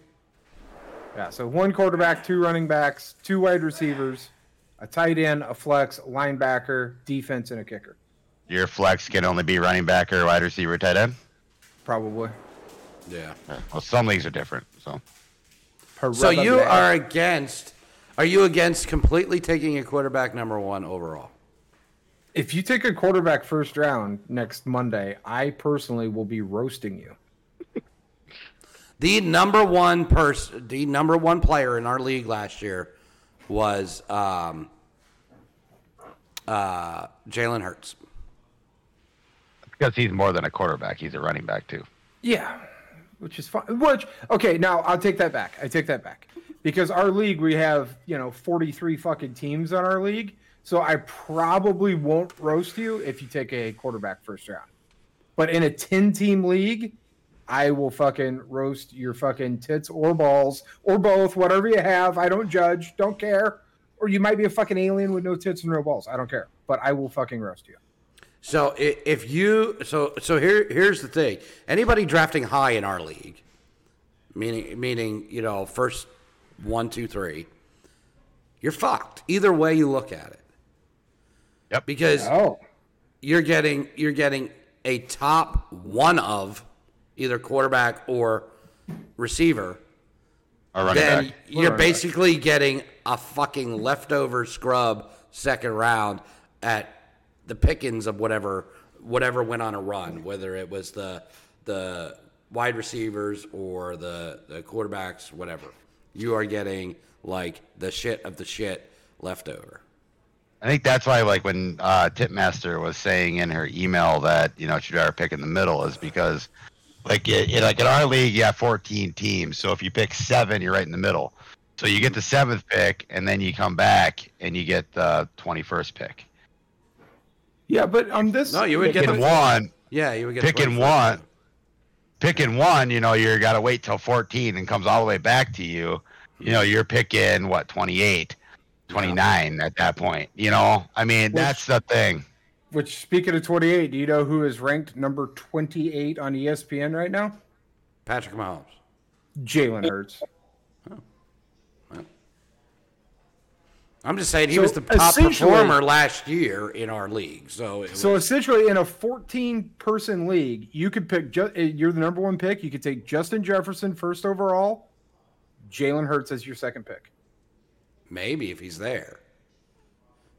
S4: Yeah, so one quarterback, two running backs, two wide receivers, a tight end, a flex, linebacker, defense, and a kicker.
S2: Your flex can only be running back or wide receiver, tight end.
S4: Probably.
S5: Yeah.
S2: Well, some leagues are different. So
S5: So you are against? Are you against completely taking a quarterback number one overall?
S4: If you take a quarterback first round next Monday, I personally will be roasting you. [laughs]
S5: The number one person, the number one player in our league last year was um, uh, Jalen Hurts.
S2: Because he's more than a quarterback, he's a running back too.
S4: Yeah, which is fine. Which okay, now I'll take that back. I take that back because our league we have you know forty three fucking teams on our league, so I probably won't roast you if you take a quarterback first round. But in a ten team league, I will fucking roast your fucking tits or balls or both, whatever you have. I don't judge, don't care. Or you might be a fucking alien with no tits and no balls. I don't care, but I will fucking roast you.
S5: So if you so so here here's the thing. Anybody drafting high in our league, meaning meaning you know first one two three, you're fucked. Either way you look at it.
S2: Yep.
S5: Because
S4: Oh,
S5: you're getting you're getting a top one of either quarterback or receiver.
S2: A running
S5: Then
S2: back.
S5: you're
S4: Running back.
S5: basically getting a fucking leftover scrub second round at the pickings of whatever whatever went on a run, whether it was the the wide receivers or the, the quarterbacks, whatever. You are getting like the shit of the shit left over.
S2: I think that's why, like when uh, Tipmaster was saying in her email that you know she'd rather pick in the middle, is because like it, it, like in our league you have 14 teams, so if you pick seven, you're right in the middle. So you get the seventh pick, and then you come back and you get the 21st pick.
S4: Yeah, but on this,
S5: No, you would get
S2: Picking
S5: the-
S2: one,
S5: Yeah, you would get
S2: picking one, picking one. You know, you got to wait till 14 and comes all the way back to you. You know, you're picking what 28, 29 at that point. You know, I mean that's the thing.
S4: Which, speaking of 28, do you know who is ranked number 28 on ESPN right now?
S5: Patrick Mahomes.
S4: Jalen Hurts.
S5: I'm just saying he
S4: So,
S5: was the top performer last year in our league. So it
S4: So
S5: was,
S4: essentially, in a 14 person league, you could pick, ju- uh, you're the number one pick. You could take Justin Jefferson first overall, Jalen Hurts as your second pick.
S5: maybe if he's there.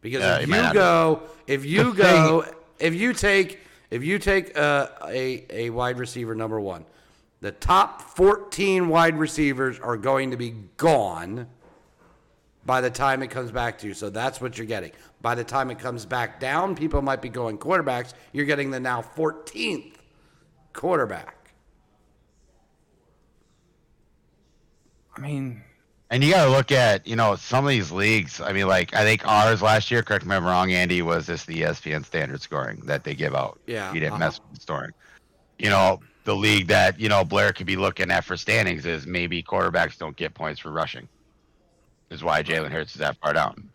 S5: Because
S2: Yeah,
S5: if you go, if you
S2: The
S5: go, if you take, if you take uh, a a wide receiver number one, the top 14 wide receivers are going to be gone by the time it comes back to you. So that's what you're getting. By the time it comes back down, people might be going quarterbacks. You're getting the now 14th quarterback.
S4: I mean,
S2: And you got to look at, you know, some of these leagues. I mean, like, I think ours last year, correct me if I'm wrong, Andy, was just the E ESPN standard scoring that they give out.
S5: Yeah,
S2: You didn't
S5: uh-huh.
S2: mess with the scoring. You know, the league that you know Blair could be looking at for standings is maybe quarterbacks don't get points for rushing. Is why Jalen Hurts is that far down.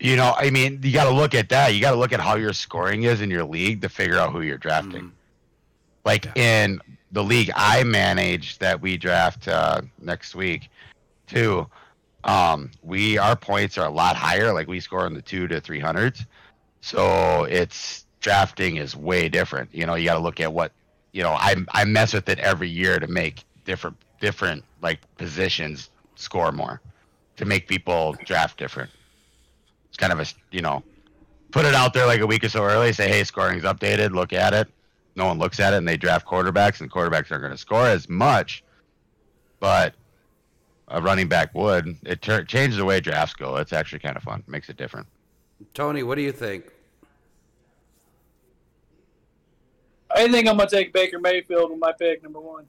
S2: You know, I mean, you got to look at that. You got to look at how your scoring is in your league to figure out who you're drafting. Like in the league I manage that we draft uh, next week, too. Um, we our points are a lot higher. Like we score in the two to three hundreds, so it's drafting is way different. You know, you got to look at what you know. I I mess with it every year to make different different like positions score more, to make people draft different. It's kind of a you know, put it out there like a week or so early. Say, hey, scoring's updated. Look at it. No one looks at it, and they draft quarterbacks, and quarterbacks aren't going to score as much. But a running back would. It tur changes the way drafts go. It's actually kind of fun. Makes it different.
S5: Tony, what do you think?
S6: I think I'm gonna take Baker Mayfield with my pick, number one,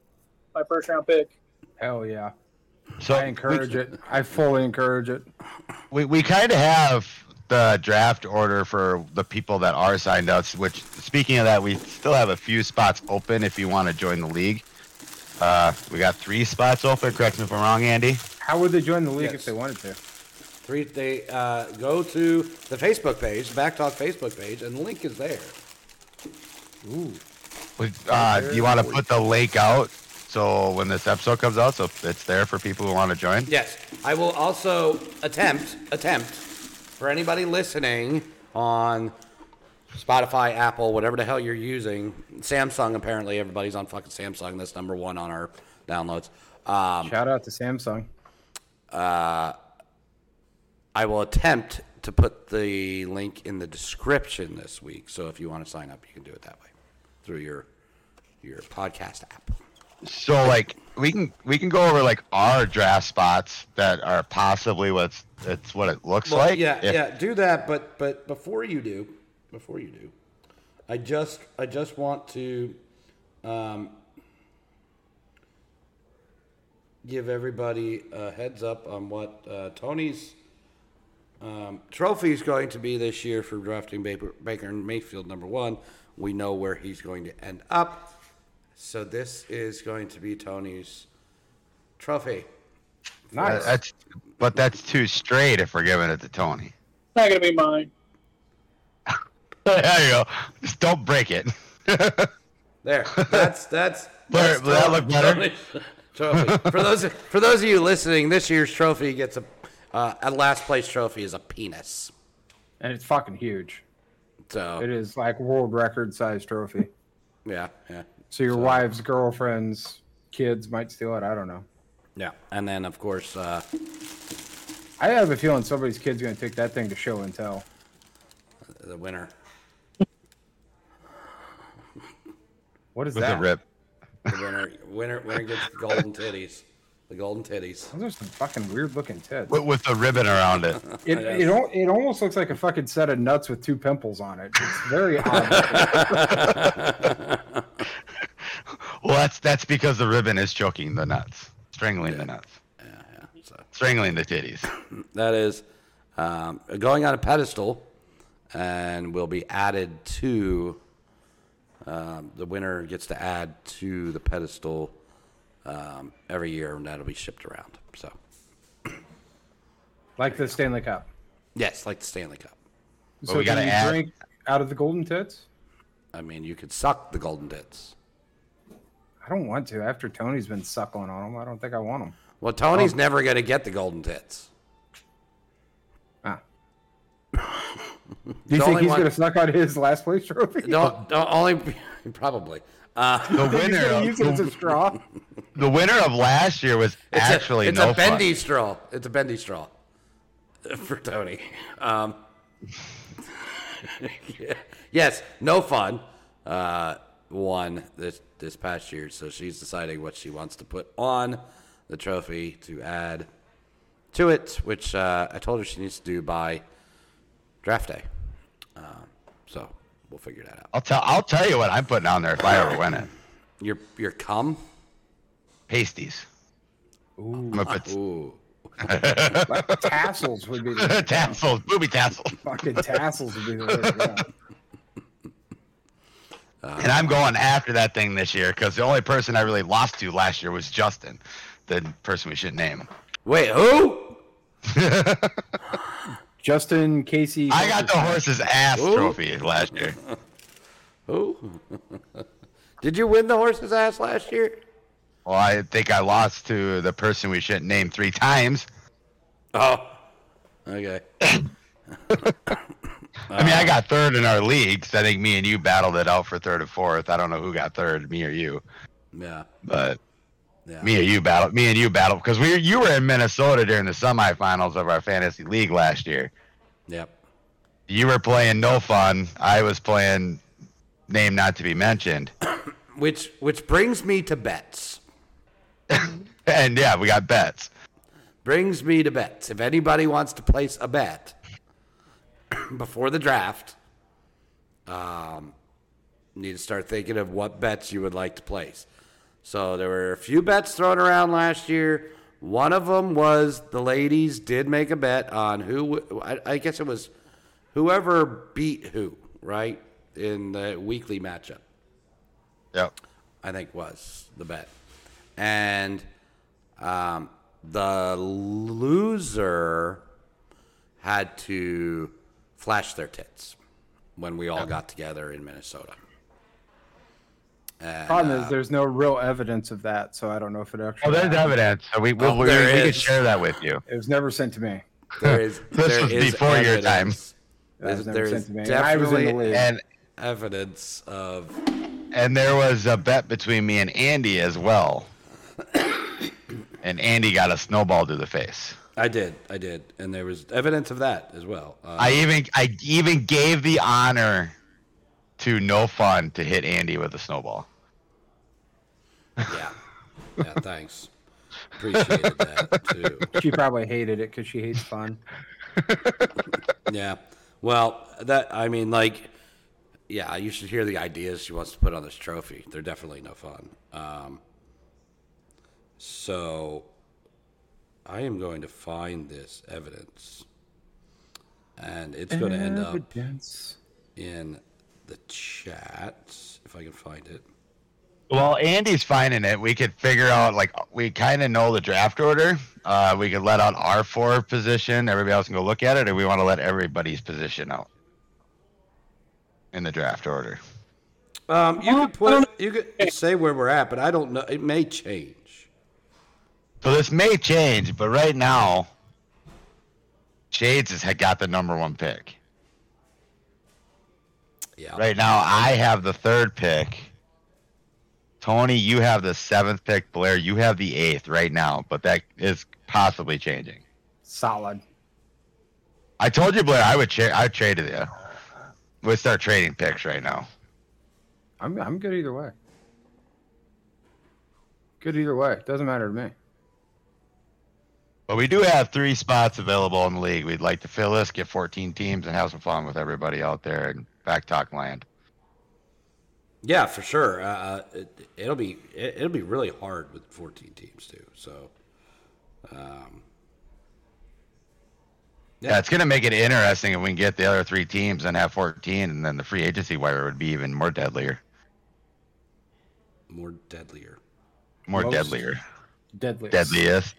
S6: my first round pick.
S4: Hell yeah.
S2: So
S4: I encourage it. I fully encourage it.
S2: we, we kind of have the draft order for the people that are signed up which speaking of that we still have a few spots open if you want to join the league uh, we got three spots open correct me if i'm wrong andy
S4: How would they join the league
S5: Yes.
S4: if they wanted to?
S5: Three, they uh, go to the Facebook page, the BACC Talk Facebook page, and the link is there.
S4: Ooh.
S2: Would- uh, do you want to put the link out so when this episode comes out so it's there for people who want to join
S5: Yes, I will also attempt attempt for anybody listening on Spotify, Apple, whatever the hell you're using. Samsung, apparently, everybody's on fucking Samsung. That's number one on our downloads. Um,
S4: Shout out to Samsung.
S5: Uh, I will attempt to put the link in the description this week. So if you want to sign up, you can do it that way through your your podcast app.
S2: So like we can we can go over like our draft spots that are possibly what's it's what it looks
S5: Well,
S2: like
S5: yeah,
S2: If-
S5: yeah, do that. But but before you do, before you do, I just I just want to um, give everybody a heads up on what uh, Tony's um, trophy is going to be this year for drafting Baker, Baker Mayfield number one. We know where he's going to end up. So this is going to be Tony's trophy.
S2: Uh,
S4: Nice.
S2: That's, but that's too straight if we're giving it to Tony.
S6: It's not gonna be mine. [laughs]
S2: there you go. Just don't break it.
S5: There. [laughs] That's that's. That's
S2: will that look better?
S5: Tony's Trophy. For those for those of you listening, this year's trophy gets a uh, a last place trophy is a penis.
S4: and it's fucking huge.
S5: So
S4: It is like world record size trophy.
S5: yeah, yeah,
S4: So your wives, girlfriends, kids might steal it. I don't know.
S5: yeah. And then of course, uh,
S4: I have a feeling somebody's kid's gonna take that thing to show and tell.
S5: the winner.
S4: What is
S2: With
S4: that?
S2: a rip.
S5: The winner, winner, winner gets the golden titties. The golden titties.
S4: Those are some fucking weird looking tits.
S2: With, with the ribbon around it. [laughs]
S4: It it, it almost looks like a fucking set of nuts with two pimples on it. It's very [laughs] odd. [laughs]
S2: Well, that's that's because the ribbon is choking the nuts, strangling the nuts,
S5: Yeah, yeah. So
S2: strangling the titties. [clears throat]
S5: that is um, going on a pedestal, and will be added to. Um, the winner gets to add to the pedestal um, every year, and that'll be shipped around. So.
S4: like the Stanley Cup.
S5: Yes, like the Stanley Cup.
S4: So
S2: we gotta
S4: you
S2: add-
S4: drink out of the golden tits?
S5: I mean, you could suck the golden tits.
S4: I don't want to. After Tony's been suckling on them, I don't think I want them.
S5: Well, Tony's never going to get the golden tits.
S4: Ah. Do [laughs] you
S5: The
S4: think he's
S5: one-
S4: gonna suck on his last place trophy?
S5: Don't, don't only [laughs] probably. Uh,
S2: The [laughs] winner,
S4: gonna
S2: of,
S4: use it as a straw.
S2: the winner of last year was
S5: it's
S2: actually
S5: a, it's
S2: no
S5: a bendy
S2: fun.
S5: straw. It's a bendy straw for Tony. Um, yeah. Yes, no fun. Uh, won this this past year, so she's deciding what she wants to put on the trophy to add to it, which uh, I told her she needs to do by draft day. Uh, so we'll figure that out.
S2: I'll tell I'll tell you what I'm putting on there if I ever win it.
S5: Your your cum.
S2: Pasties. I'm gonna put
S5: Ooh.
S4: tassels would be the [laughs]
S2: tassels, booby tassels.
S4: fucking tassels would be the word. Yeah. [laughs]
S2: and I'm going after that thing this year because the only person I really lost to last year was Justin, the person we shouldn't name.
S5: Wait, who? [laughs]
S4: Justin Casey.
S2: I got the horse's ass
S5: Ooh.
S2: trophy last year. [laughs]
S5: Who? [laughs] Did you win the horse's ass last year?
S2: Well, I think I lost to the person we shouldn't name three times.
S5: Oh, okay.
S2: I mean, I uh, got third in our league 'cause I think me and you battled it out for third and fourth. I don't know who got third, me or you,
S5: Yeah,
S2: but
S5: yeah.
S2: me or you battled. Me and you battled because we you were in Minnesota during the semifinals of our fantasy league last year.
S5: Yep.
S2: You were playing no fun. I was playing name not to be mentioned. [coughs]
S5: Which which brings me to bets. [laughs]
S2: And yeah, we got bets.
S5: Brings me to bets. If anybody wants to place a bet [coughs] before the draft, um, you need to start thinking of what bets you would like to place. So there were a few bets thrown around last year. One of them was the ladies did make a bet on who. I, I guess it was whoever beat who, right, in the weekly matchup.
S2: Yep.
S5: I think was the bet. And um, the loser had to flash their tits when we all got together in Minnesota. And,
S4: Problem
S5: uh,
S4: is, there's no real evidence of that, so I don't know if it actually.
S2: Oh, there's
S4: happened.
S2: evidence. So we we,
S5: Oh,
S2: we, we can share that with you. [laughs]
S4: It was never sent to me.
S5: there is [laughs]
S2: This
S5: there
S2: was
S5: is
S2: before your time.
S5: evidence.
S4: That was
S5: There-
S4: never sent to me. I was in the
S5: definitely
S4: league.
S2: And
S5: evidence of
S2: and there was a bet between me and Andy as well. [coughs] and Andy got a snowball to the face.
S5: I did, I did, and there was evidence of that as well. Uh,
S2: I even I even gave the honor to No Fun to hit Andy with a snowball.
S5: yeah, yeah, thanks, appreciated that too. [laughs]
S4: She probably hated it because she hates fun. [laughs]
S5: Yeah. Well, that I mean, like, yeah, you should hear the ideas she wants to put on this trophy. They're definitely no fun. Um, so, I am going to find this evidence, and it's going to end up in the chat if I can find it.
S2: Well, Andy's finding it. We could figure out like we kind of know the draft order. Uh, we could let out our four position. Everybody else can go look at it, or we want to let everybody's position out in the draft order.
S5: Um, you could put you could say where we're at, but I don't know. It may change.
S2: So this may change, but right now, Shades has got the number one pick.
S5: Yeah.
S2: Right now, I have the third pick. Tony, you have the seventh pick. Blair, you have the eighth right now, but that is possibly changing.
S4: Solid.
S2: I told you, Blair, I would tra- I traded you. We'd start trading picks right now.
S4: I'm I'm good either way. Good either way. Doesn't matter to me.
S2: But we do have three spots available in the league. We'd like to fill this, get 14 teams, and have some fun with everybody out there in BACC Talk land.
S5: Yeah, for sure. Uh, uh, it, it'll be it, it'll be really hard with 14 teams too. So, um,
S2: Yeah, it's going to make it interesting if we can get the other three teams and have 14, and then the free agency wire would be even more deadlier.
S5: more deadlier.
S2: More
S4: Most
S2: deadlier.
S4: Deadliest.
S2: Deadliest.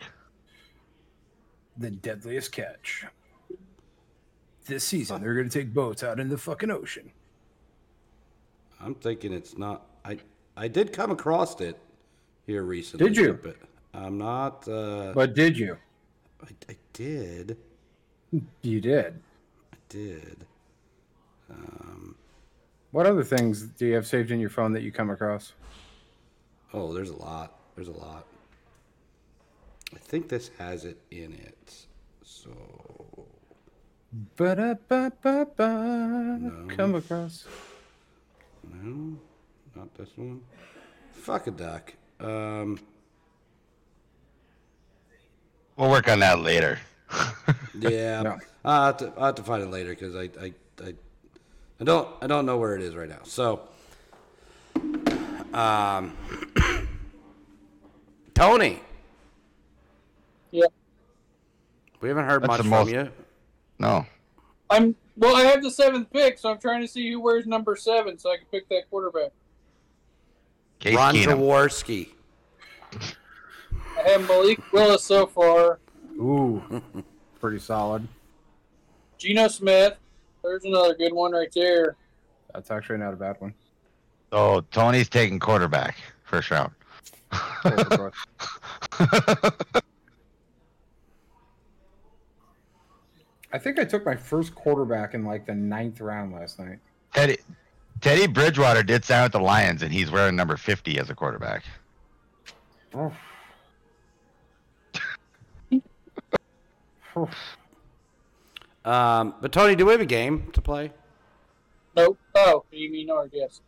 S4: The deadliest catch. This season, they're gonna take boats out in the fucking ocean.
S5: I'm thinking it's not. I I did come across it here recently.
S4: Did you?
S5: But I'm not. Uh,
S4: But did you?
S5: I, I did.
S4: You did.
S5: I did. Um,
S4: What other things do you have saved in your phone that you come across?
S5: oh, there's a lot. There's a lot. I think this has it in it. So
S4: Ba-da-ba-ba-ba. Come across.
S5: no, not this one. Fuck a duck. Um,
S2: We'll work on that later. [laughs]
S5: yeah,
S4: No.
S5: I'll, have to, have to find it later because I, I, I, I don't I don't know where it is right now. So, um, [clears throat] Tony,
S6: Yeah.
S5: we haven't heard
S2: That's
S5: much
S2: the
S5: from
S2: most-
S5: you.
S2: No.
S6: I'm Well, I have the seventh pick, so I'm trying to see who wears number seven, so I can pick that quarterback.
S2: Case
S5: Ron
S2: Keenum.
S5: Jaworski.
S6: I have Malik Willis so far.
S4: Ooh, [laughs] pretty solid.
S6: Geno Smith. There's another good one right there.
S4: That's actually not a bad one.
S2: So Tony's taking quarterback first round. [laughs]
S4: I think I took my first quarterback in like the ninth round last night.
S2: Teddy Teddy Bridgewater did sign with the Lions, and he's wearing number fifty as a quarterback.
S4: Oh. Oh.
S5: Um, but Tony, do we have a game to play?
S6: Nope. Oh, you mean ours? Yes.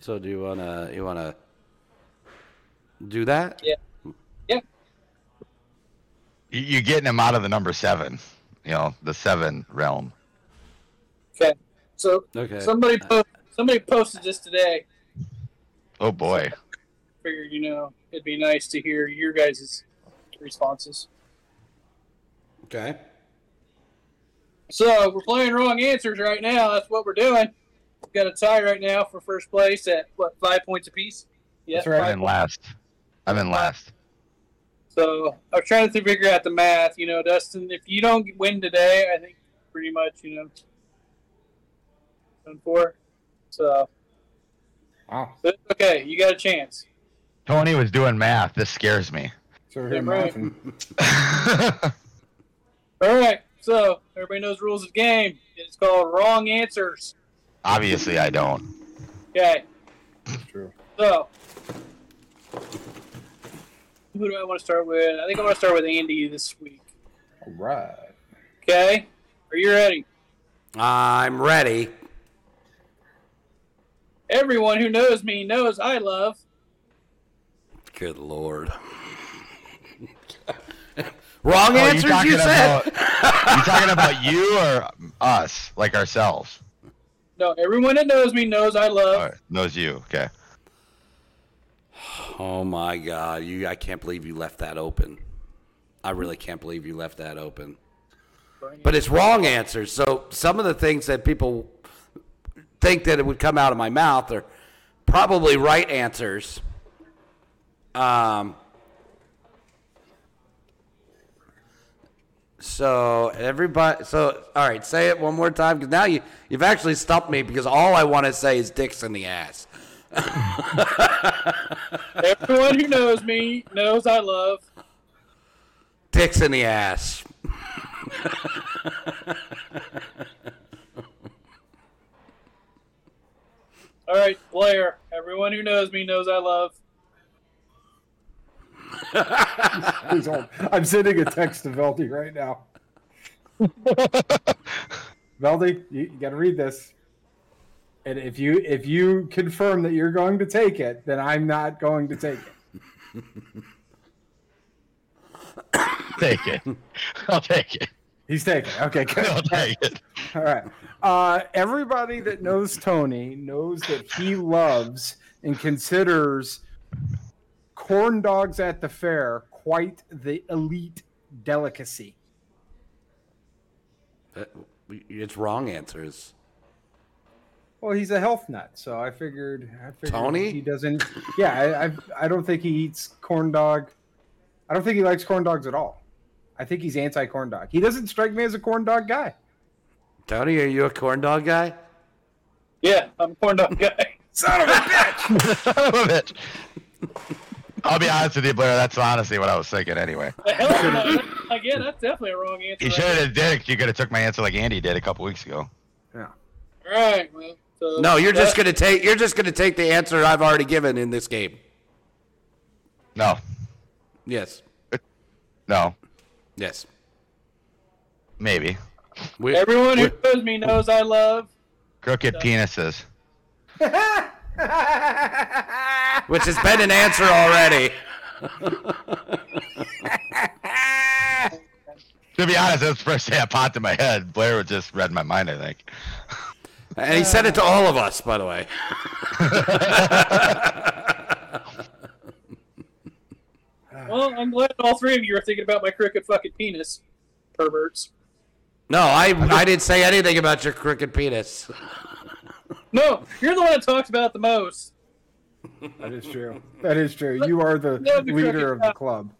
S5: So do you wanna you wanna do that?
S6: Yeah. Yeah.
S2: You- You're getting him out of the number seven, you know, the seven realm.
S6: Okay. So
S5: Okay.
S6: somebody uh, po- somebody posted this today.
S2: Oh boy.
S6: Figured you know it'd be nice to hear your guys' responses.
S5: Okay.
S6: So we're playing wrong answers right now. That's what we're doing. We've got a tie right now for first place at what five points apiece. Yeah,
S4: That's right.
S2: I'm in last. I'm in last.
S6: So I was trying to figure out the math. You know, Dustin, if you don't win today, I think pretty much you know done for. So
S4: Wow.
S6: but it's okay, you got a chance.
S2: Tony was doing math. This scares me.
S4: So we're
S6: Yeah,
S4: here
S6: right. [laughs] All right. So everybody knows the rules of the game. It's called wrong answers.
S2: Obviously, I don't.
S6: Okay.
S4: True.
S6: So who do I want to start with? I think I want to start with Andy this week.
S4: All right.
S6: Okay. Are you ready?
S5: I'm ready.
S6: Everyone who knows me knows I love.
S5: Good lord. [laughs] Wrong
S2: Oh, you
S5: answers,
S2: talking
S5: you said.
S2: about? [laughs] you talking about you or us, like ourselves?
S6: No, everyone that knows me knows I love.
S2: All right, knows you. Okay.
S5: Oh my god, you! I can't believe you left that open. I really can't believe you left that open. But it's wrong answers. So some of the things that people think that it would come out of my mouth are probably right answers. Um. So everybody, so all right, say it one more time because now you you've actually stumped me because all I want to say is dicks in the ass. [laughs]
S6: Everyone who knows me knows I love.
S5: Dicks in the ass.
S6: All right, Blair. Everyone who knows me knows I love.
S4: Please hold. I'm sending a text to Veldy right now. [laughs] Veldy, you, you got to read this. And if you if you confirm that you're going to take it, then I'm not going to take it. [coughs]
S2: Take it. [laughs] I'll take it.
S4: He's taking it. Okay, good.
S2: I'll take it. [laughs]
S4: All right. Uh, everybody that knows Tony knows that he loves and considers corn dogs at the fair quite the elite delicacy.
S5: Uh, It's wrong answers.
S4: Well, he's a health nut, so I figured. I figured
S5: Tony?
S4: he doesn't. Yeah, I, I I don't think he eats corn dog. I don't think he likes corn dogs at all. I think he's anti corn dog. He doesn't strike me as a corn dog guy.
S5: Tony, are you a corn dog guy?
S6: Yeah, I'm a corn dog guy. [laughs]
S4: Son of a bitch! [laughs]
S2: Son of a bitch. I'll be honest with you, Blair. That's honestly what I was thinking anyway.
S6: The hell of a- like, yeah, that's definitely a wrong answer.
S2: You should have did. You could have took my answer like Andy did a couple weeks ago.
S4: Yeah.
S6: All right. Well, so
S5: No, you're uh,
S6: just
S5: gonna take. You're just gonna take the answer I've already given in this game.
S2: No,
S5: Yes,
S2: no,
S5: yes.
S2: maybe
S5: We,
S6: Everyone who knows me knows I love.
S2: crooked penises. [laughs]
S5: which has been an answer already. [laughs]
S2: To be honest, that's the first thing that popped in my head. Blair was just read my mind. I think.
S5: And he said it to all of us, by the way. [laughs]
S6: Well, I'm glad all three of you are thinking about my crooked fucking penis. perverts.
S5: No, I I didn't say anything about your crooked penis. [laughs]
S6: No, you're the one that talks about it the most.
S4: That is true. That is true. You are the
S6: No, the
S4: leader of the club.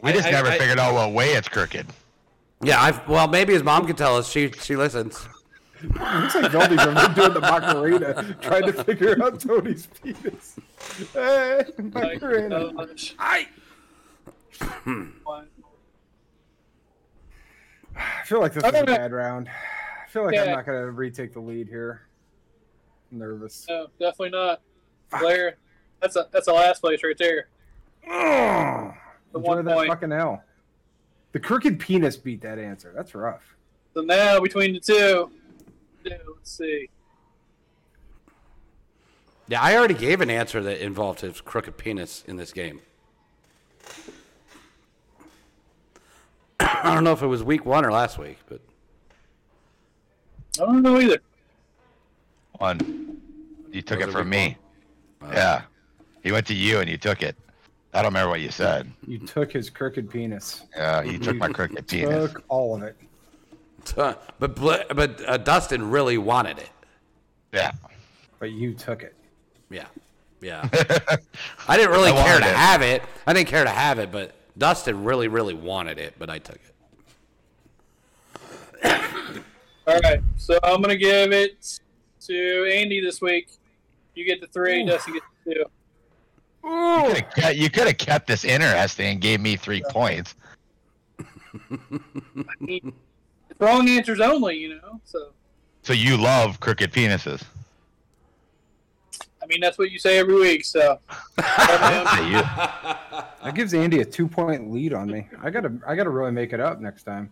S2: We just
S5: I-
S2: never
S5: I-
S2: figured out what way it's crooked.
S5: Yeah, I well maybe his mom could tell us. She she listens.
S4: Looks like Goldie's over doing the Macarena, trying to figure out Tony's penis. Hey, Macarena.
S6: uh,
S5: I.
S4: Feel like this is a bad round. I feel like I'm not going to retake the lead here. I'm nervous.
S6: No, definitely not. Blair, that's a that's a last place right there. The one
S4: that
S6: point.
S4: fucking L. The crooked penis beat that answer. That's rough.
S6: So now between the two, yeah, let's see.
S5: yeah I already gave an answer that involved his crooked penis in this game. [clears throat] I don't know if it was week one or last week, but
S6: I don't know either.
S2: One. You took it
S5: it
S2: from
S5: week
S2: me. Yeah. He went to you and you took it. I don't remember what you said.
S4: You took his crooked penis.
S2: Yeah, you took my crooked penis.
S4: Took all of it. [laughs]
S5: but but uh, Dustin really wanted it.
S2: Yeah.
S4: But you took it.
S5: Yeah, yeah. I didn't really [laughs]
S2: I
S5: care to
S2: it.
S5: have it. I didn't care to have it, but Dustin really, really wanted it, but I took it. [coughs]
S6: All right, so I'm gonna give it to Andy this week. You get the three, Dustin gets the two.
S2: You could have kept, you could have kept this interesting and gave me three points.
S6: Wrong answers only, you know. So
S2: So you love crooked penises.
S6: I mean, that's what you say every week. So [laughs]
S4: That gives Andy a two point lead on me. I gotta I gotta really make it up next time.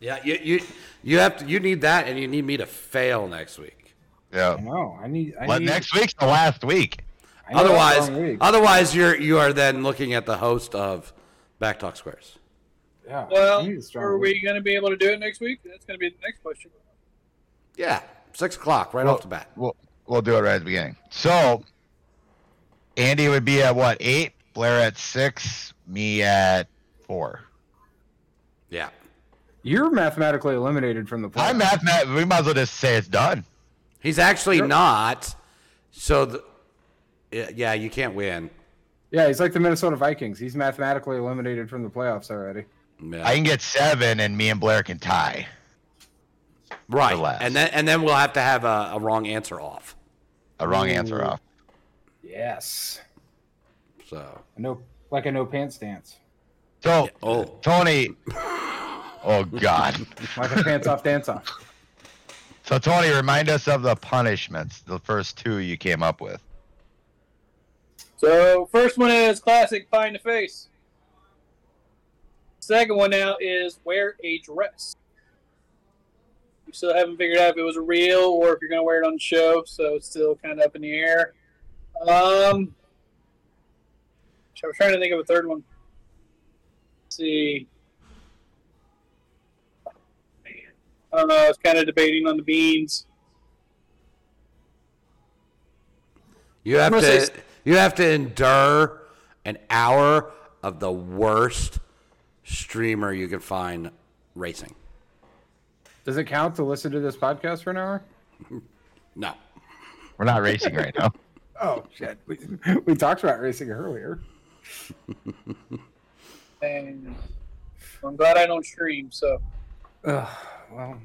S5: Yeah, you you you have to. You need that, and you need me to fail next week.
S2: yeah.
S4: No, I need I
S2: But
S4: need
S2: next week's the last week.
S4: I know it's
S5: Otherwise,
S4: week.
S5: otherwise you're you are then looking at the host of BACC Talk Squares.
S4: Yeah,
S6: well,
S4: I need a strong
S6: are we gonna be able to do it next week? That's gonna be the next question.
S5: Yeah, six o'clock right
S2: Well-
S5: off the bat.
S2: We'll, we'll do it right at the beginning. So Andy would be at what, eight? Blair at six, me at four.
S5: Yeah,
S4: You're mathematically eliminated from the play.
S2: I'm math, we might as well just say it's done.
S5: he's actually not. So, the, yeah, yeah, you can't win.
S4: Yeah, he's like the Minnesota Vikings. He's mathematically eliminated from the playoffs already.
S5: Yeah.
S2: I can get seven and me and Blair can tie.
S5: right,
S2: last.
S5: and then and then we'll have to have a, a wrong answer off.
S2: A wrong answer off.
S4: Yes.
S5: So,
S4: I know like a no pants dance.
S2: So
S5: oh,
S2: Tony [laughs] Oh God.
S4: Like a pants off dance off.
S2: So Tony, remind us of the punishments, the first two you came up with.
S6: So first one is classic pie in the face. Second one now is wear a dress. We still haven't figured out if it was real or if you're gonna wear it on the show, so it's still kind of up in the air. Um, I was trying to think of a third one. Let's see. I don't know. I was kind of debating on the beans.
S5: you have
S6: gonna
S5: to
S6: say-
S5: you have to endure an hour of the worst streamer you could find racing.
S4: Does it count to listen to this podcast for an hour?
S5: No.
S2: We're not racing right now. [laughs]
S4: Oh shit. We, we talked about racing earlier.
S6: And I'm glad I don't stream. So
S4: Ugh, well,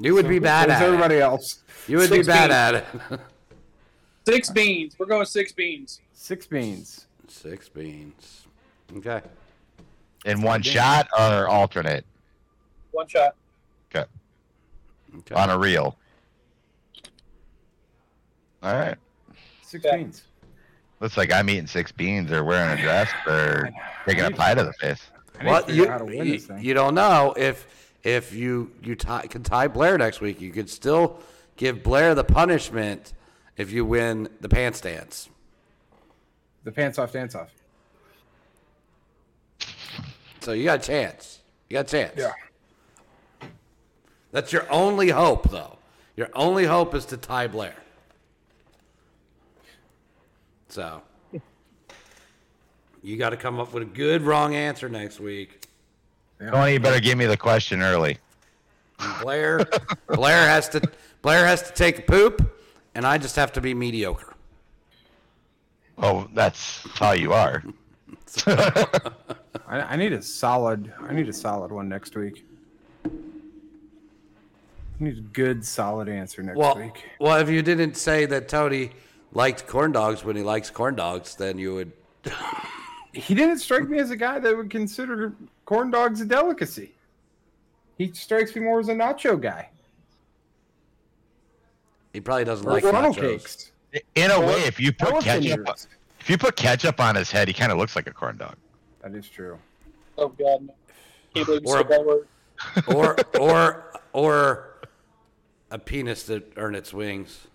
S5: You would be bad
S4: so
S5: at
S4: everybody
S5: it.
S4: else.
S5: You would be bad
S6: feet.
S5: at it. [laughs]
S6: six beans. We're going six beans.
S4: Six beans.
S5: Six beans. Okay.
S2: In one shot or alternate
S6: One shot.
S2: okay.
S5: Okay.
S2: on a reel. All right.
S4: Six
S6: Yeah.
S4: beans.
S2: Looks like I'm eating six beans or wearing a dress or [sighs] taking a pie to the face.
S4: I
S5: Well, you,
S4: out how to win
S5: you, you don't know if if you you tie, can tie Blair next week. You could still give Blair the punishment if you win the pants dance.
S4: the pants off dance off.
S5: So you got a chance. You got a chance.
S4: Yeah.
S5: That's your only hope, though. Your only hope is to tie Blair. So [laughs] you got to come up with a good wrong answer next week.
S2: Tony, you better give me the question early.
S5: Blair, Blair has to Blair has to take a poop, and I just have to be mediocre.
S2: Oh, that's how you are. [laughs] [laughs]
S4: I, I need a solid. I need a solid one next week. I need a good, solid answer next
S5: Well,
S4: week.
S5: well, if you didn't say that Tony liked corn dogs when he likes corn dogs, then you would. [laughs]
S4: He didn't strike me as a guy that would consider corn dogs a delicacy. He strikes me more as a nacho guy.
S5: He probably doesn't
S4: Or
S5: like
S4: funnel
S5: nachos.
S4: cakes.
S2: In a way, if you put ketchup,
S4: ears.
S2: if you put ketchup on his head, he kind of looks like a corn dog.
S4: That is true.
S6: Oh God, no. can't believe you
S5: Or
S6: said that word. [laughs]
S5: or or or a penis that earned its wings.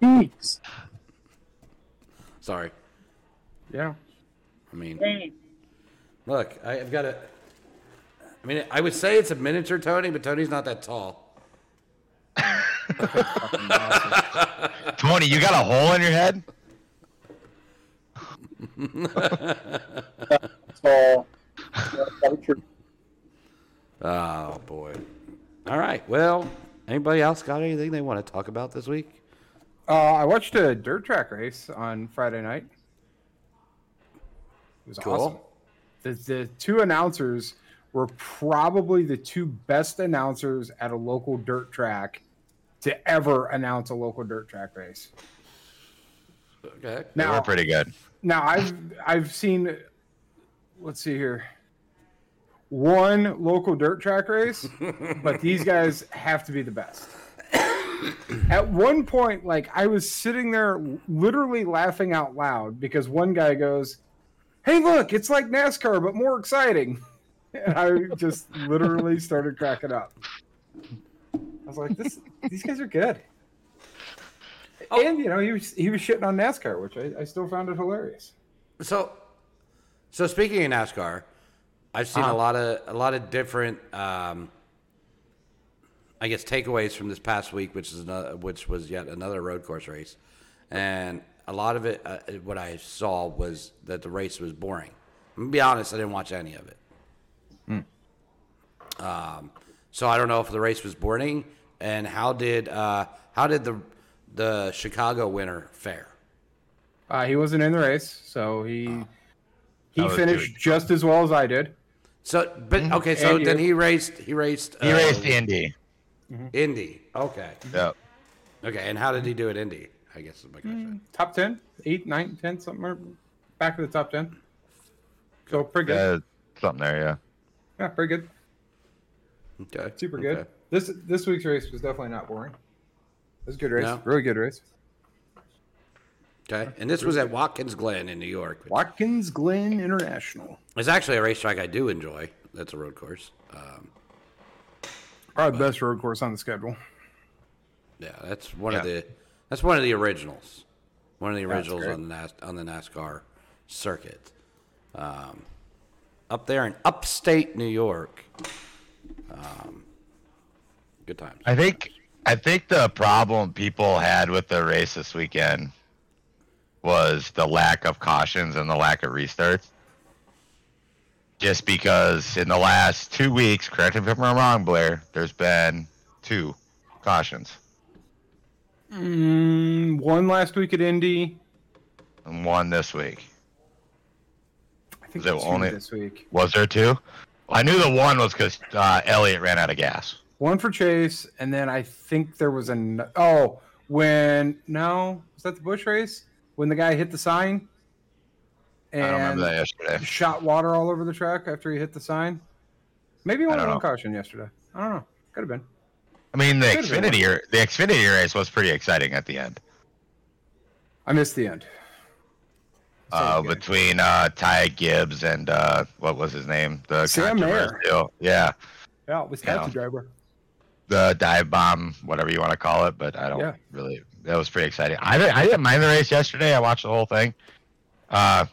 S6: Jeez.
S5: Sorry.
S4: Yeah.
S5: I mean,
S6: Dang.
S5: look, I, I've got a. I mean, I would say it's a miniature Tony, but Tony's not that tall. [laughs]
S2: Tony, you got a hole in your head?
S6: So, that's probably true.
S5: Oh boy. All right. Well, anybody else got anything they want to talk about this week?
S4: Uh, I watched a dirt track race on Friday night. It was
S5: Cool.
S4: awesome. The, the two announcers were probably the two best announcers at a local dirt track to ever announce a local dirt track race.
S5: Okay.
S2: They
S4: Now,
S2: were pretty good.
S4: now I've I've seen let's see here. One local dirt track race, [laughs] but these guys have to be the best. At one point, like I was sitting there literally laughing out loud because one guy goes, Hey look, it's like NASCAR but more exciting. [laughs] And I just literally started cracking up. I was like, this these guys are good. [laughs] And you know, he was he was shitting on NASCAR, which I, I still found it hilarious.
S5: So, so speaking of NASCAR, I've seen a lot of a lot of different, um, I guess, takeaways from this past week, which is another, which was yet another road course race, and a lot of it, uh, what I saw was that the race was boring. I'm gonna be honest, I didn't watch any of it. Um, so I don't know if the race was boring, and how did uh, how did the the Chicago winner fare?
S4: Uh, he wasn't in the race, so he he finished
S2: good.
S4: just as well as I did.
S5: So, but okay, so
S4: And
S5: then
S4: you.
S5: he raced. He raced.
S2: He
S5: uh,
S2: raced the Indy.
S5: Indy. Okay.
S2: Yep.
S5: Okay, and how did he do at Indy? I guess is my question.
S4: Top 10, 8, 9, 10, something back of the top 10. So pretty good.
S2: Uh, something there, yeah.
S4: yeah, pretty good.
S5: Okay.
S4: Super good.
S5: Okay.
S4: This this week's race was definitely not boring. It was a good race.
S5: No?
S4: Really good race.
S5: Okay. And this was at Watkins Glen in New York.
S4: Watkins Glen International.
S5: It's actually a racetrack I do enjoy. That's a road course. Um,
S4: Probably the best road course on the schedule.
S5: yeah, that's one of the that's one of the originals. One of the originals on the NAS, on the NASCAR circuit. Um, up there in upstate New York. Um, good times.
S2: I think I think the problem people had with the race this weekend was the lack of cautions and the lack of restarts. Just because in the last two weeks, correct me if I'm wrong, Blair, there's been two cautions
S4: Mm, one last week at Indy.
S2: and one this week.
S4: I think
S2: Is it
S4: two
S2: only-
S4: this week.
S2: Was there two? I knew the one was because uh, Elliott ran out of gas.
S4: One for Chase, and then I think there was an oh when no was that the Bush race when the guy hit the sign
S2: I don't remember that
S4: and
S2: yesterday.
S4: shot water all over the track after he hit the sign. Maybe one
S2: know.
S4: caution yesterday. I don't know. Could have been.
S2: I mean, the
S4: one.
S2: Xfinity the Xfinity race was pretty exciting at the end.
S4: I missed the end.
S2: uh, between uh, Ty Gibbs and uh, what was his name? The
S4: Sam Mayer.
S2: Yeah,
S4: Yeah, it was taxi driver.
S2: The dive bomb, whatever you want to call it. But I don't
S4: Yeah.
S2: really. That was pretty exciting. I didn't, I didn't mind the race yesterday. I watched the whole thing. Uh,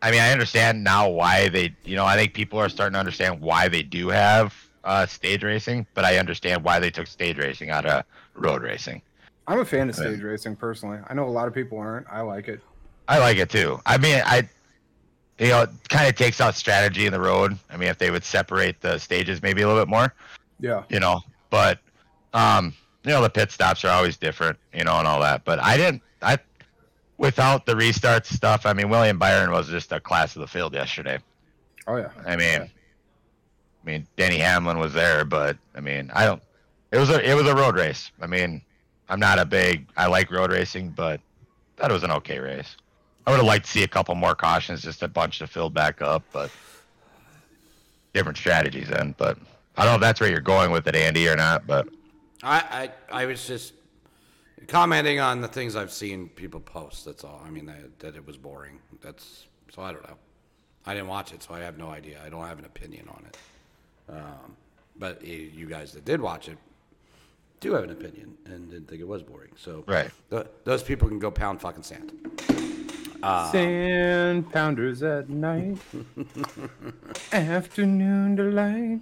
S2: I mean, I understand now why they. You know, I think people are starting to understand why they do have uh, stage racing, but I understand why they took stage racing out of road racing.
S4: I'm a fan of
S2: Yeah.
S4: stage racing personally. I know a lot of people aren't. I like it.
S2: I like it too. I mean, I, you know, it kind of takes out strategy in the road. I mean, if they would separate the stages maybe a little bit more,
S4: Yeah.
S2: you know, but, um, you know, the pit stops are always different, you know, and all that. But I didn't, I, without the restarts stuff, I mean, William Byron was just a class of the field yesterday.
S4: Oh yeah.
S2: I mean, I mean, Danny Hamlin was there, but I mean, I don't. It was a it was a road race. I mean, I'm not a big. I like road racing, but that was an okay race. I would have liked to see a couple more cautions, just a bunch to fill back up, but different strategies then. But I don't know if that's where you're going with it, Andy, or not. But
S5: I, I, I was just commenting on the things I've seen people post. That's all. I mean, that, that it was boring. That's so I don't know. I didn't watch it, so I have no idea. I don't have an opinion on it. Um, but you guys that did watch it do have an opinion and didn't think it was boring. So
S2: Right.
S5: th- those people can go pound fucking sand.
S4: Sand pounders at night. [laughs] Afternoon delight.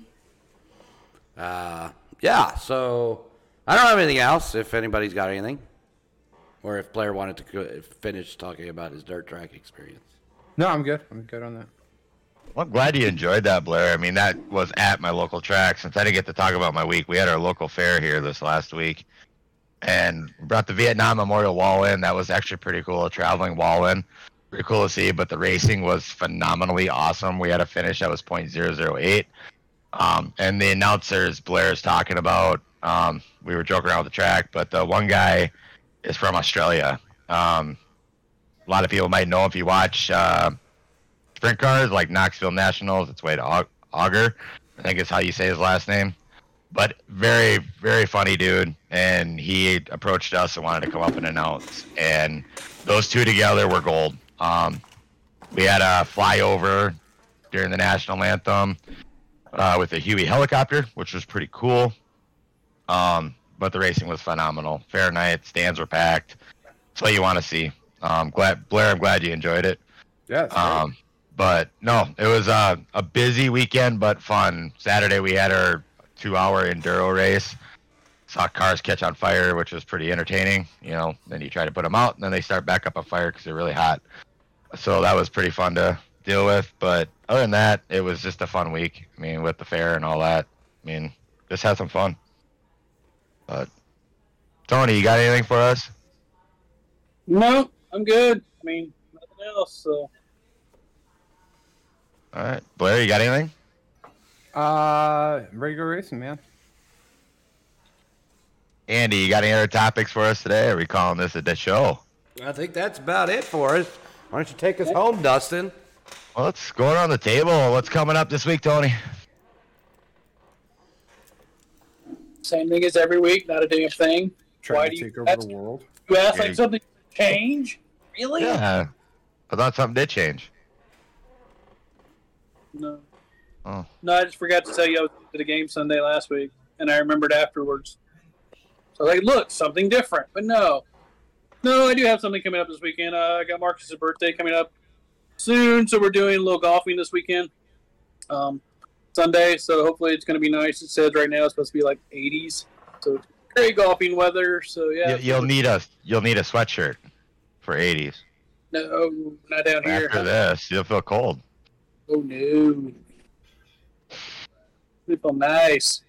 S5: Uh, yeah. So I don't have anything else. If anybody's got anything, or if Blair wanted to finish talking about his dirt track experience.
S4: No, I'm good. I'm good on that.
S2: well, I'm glad you enjoyed that, Blair. I mean, that was at my local track. Since I didn't get to talk about my week, we had our local fair here this last week, and brought the Vietnam Memorial Wall in. That was actually pretty cool, a traveling wall in. Pretty cool to see, but the racing was phenomenally awesome. We had a finish that was .008. Um, and the announcers Blair's talking about, um, we were joking around with the track, but the one guy is from Australia. Um, a lot of people might know if you watch uh, sprint cars like Knoxville Nationals. It's way to Auger, I think is how you say his last name. But very, very funny dude. And he approached us and wanted to come up and announce. And those two together were gold. Um, we had a flyover during the national anthem uh, with a Huey helicopter, which was pretty cool. Um, but the racing was phenomenal. Fair night, stands were packed. That's what you want to see. Um, glad Blair, I'm glad you enjoyed it.
S4: Yeah.
S2: Um, but no, it was uh, a busy weekend, but fun. Saturday we had our two-hour enduro race. Saw cars catch on fire, which was pretty entertaining. You know, then you try to put them out, and then they start back up on fire because they're really hot. So that was pretty fun to deal with. But other than that, it was just a fun week. I mean, with the fair and all that. I mean, just had some fun. But Tony, you got anything for us?
S6: No, I'm good. I mean, nothing else. So
S2: All right, Blair, you got anything?
S4: uh, ready to go racing, man.
S2: Andy, you got any other topics for us today? Are we calling this a dead show?
S5: I think that's about it for us. Why don't you take us home, Dustin?
S2: Well, let's go around the table. What's coming up this week, Tony?
S6: same thing as every week. Not a damn thing.
S4: Trying
S6: Why
S4: to
S6: do you
S4: take over
S6: ask,
S4: the world.
S6: you ask
S2: Yeah.
S6: like something change? Really?
S2: Yeah. I thought something did change.
S6: No.
S2: Oh.
S6: No, I just forgot to tell you I was at the game Sunday last week, and I remembered afterwards. So I was like, look, something different. But no. No, I do have something coming up this weekend. Uh, I got Marcus's birthday coming up soon, so we're doing a little golfing this weekend. Um, Sunday, so hopefully it's going to be nice. It says right now it's supposed to be like 80s, so it's great golfing weather. So yeah,
S2: You, you'll need a you'll need a sweatshirt for 80s.
S6: no, not down here.
S2: After this, you'll feel cold.
S6: Oh no. People nice.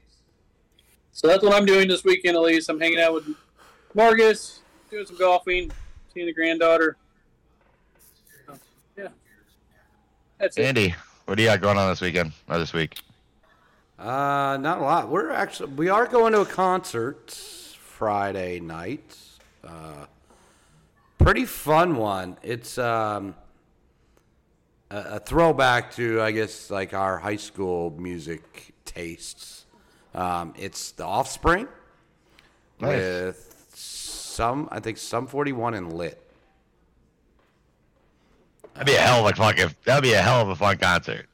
S6: So that's what I'm doing this weekend at least. I'm hanging out with Marcus, doing some golfing, seeing the granddaughter. So, yeah. That's it.
S2: Andy, what do you got going on this weekend or this week?
S5: Uh, not a lot. We're actually we are going to a concert Friday night. Uh, pretty fun one. It's um a, a throwback to I guess like our high school music tastes. Um, it's the Offspring
S2: Nice.
S5: with some I think some forty one and lit.
S2: That'd be a hell of a fucking. That'd be a hell of a fun concert.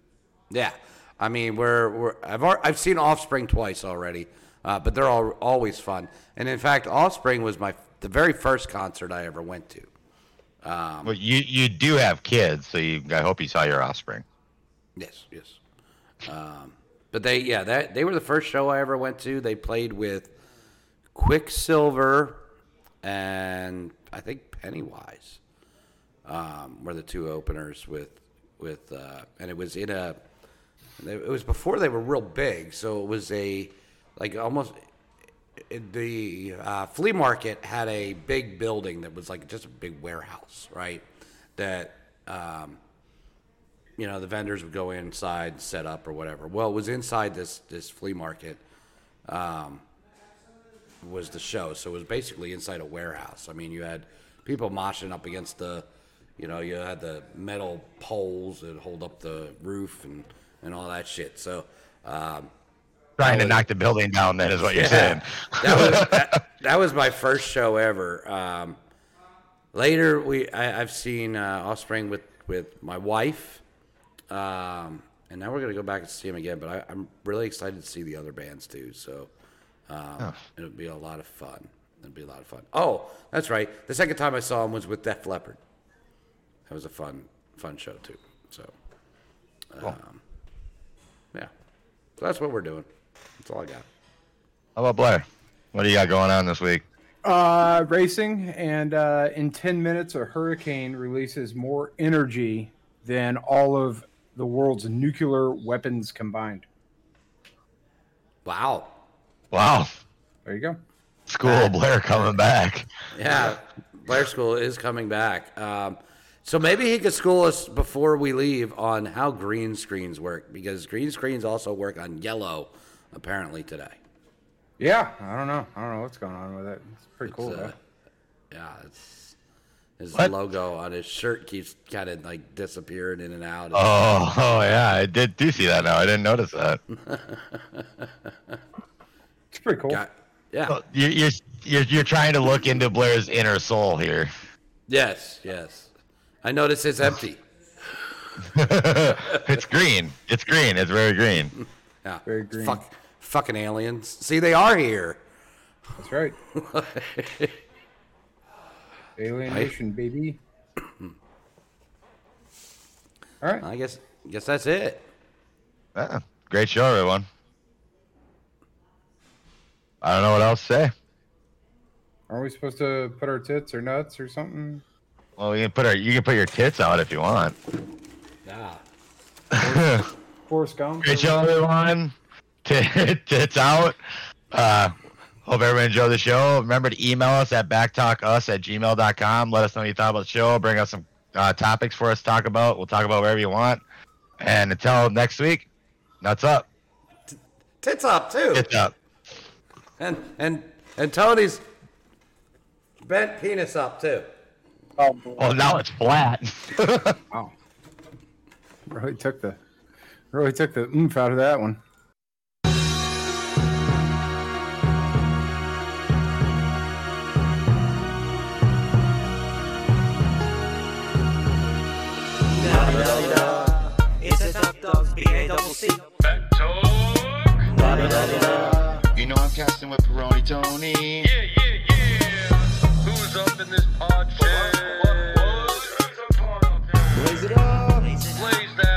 S5: Yeah, I mean, we're, we're I've I've seen Offspring twice already, uh, but they're all, always fun. And in fact, Offspring was my the very first concert I ever went to.
S2: Well, you you do have kids, so you. I hope you saw your offspring.
S5: Yes, yes. Um, but they yeah that they were the first show I ever went to. They played with Quicksilver and I think Pennywise. Um, were the two openers with with, uh, and it was in a. It was before they were real big, so it was a like almost the uh, flea market had a big building that was like just a big warehouse, right? That um, you know the vendors would go inside set up or whatever. Well, it was inside this this flea market um, was the show, so it was basically inside a warehouse. I mean, you had people moshing up against the, you know, you had the metal poles that hold up the roof and and all that shit. So. Um,
S2: Trying to knock the building down, then is what you're saying. [laughs]
S5: that was that, [laughs] that was my first show ever. Um, later, we I, I've seen uh, Offspring with with my wife, um, and now we're gonna go back and see him again. But I, I'm really excited to see the other bands too. So um, it'll be a lot of fun. It'll be a lot of fun. Oh, that's right. The second time I saw him was with Def Leppard. That was a fun fun show too. So um, yeah, so that's what we're doing. That's all I got.
S2: How about Blair? What do you got going on this week?
S4: Uh, racing, and uh, in 10 minutes, a hurricane releases more energy than all of the world's nuclear weapons combined.
S5: Wow.
S2: Wow,
S4: There you go.
S2: school of Blair coming back.
S5: Yeah, Blair School is coming back. Um, so maybe he could school us before we leave on how green screens work because green screens also work on yellow, apparently today.
S4: Yeah, I don't know. I don't know what's going on with it. It's pretty cool,
S5: It's, uh,
S4: though.
S5: yeah, it's his
S2: What?
S5: logo on his shirt keeps kind of like disappearing in and out.
S2: Oh, [laughs] oh yeah, I did do see that now. I didn't notice that. [laughs]
S4: It's pretty cool.
S5: Got- yeah.
S2: Well, you- You're, you're you're trying to look into Blair's inner soul here.
S5: Yes. Yes. I notice it's empty. [laughs]
S2: it's green. It's green. It's very green.
S5: Yeah.
S4: Very green.
S5: Fuck, fucking aliens. See, they are here.
S4: That's right. [laughs] Alien Nation, baby. All right.
S5: I guess. Guess that's it.
S2: Yeah, great show, everyone. I don't know what else to say.
S4: Aren't we supposed to put our tits or nuts or something?
S2: Well, you can put our you can put your tits out if you want.
S5: Yeah. [laughs]
S4: Forrest Gump?
S2: Great show, everyone. Tit- [laughs] Tits out. Uh, hope everyone enjoyed the show. Remember to email us at BACCtalkus at gmail.com. Let us know what you thought about the show. Bring us some uh, topics for us to talk about. We'll talk about whatever you want. And until next week, nuts up.
S5: Tits up too.
S2: Tits up.
S5: And and and Tony's bent penis up too.
S6: Oh, boy.
S2: Well, now it's flat. [laughs]
S4: Wow. Really took the really took the oomph out of that one.
S1: It's a Top Dogs B-A-double-C.
S3: BACC Talk.
S7: You know I'm casting with Peroni Tony.
S3: Yeah, yeah, yeah. Who's up in this pod chat?
S1: Raise it up.
S3: Blaze that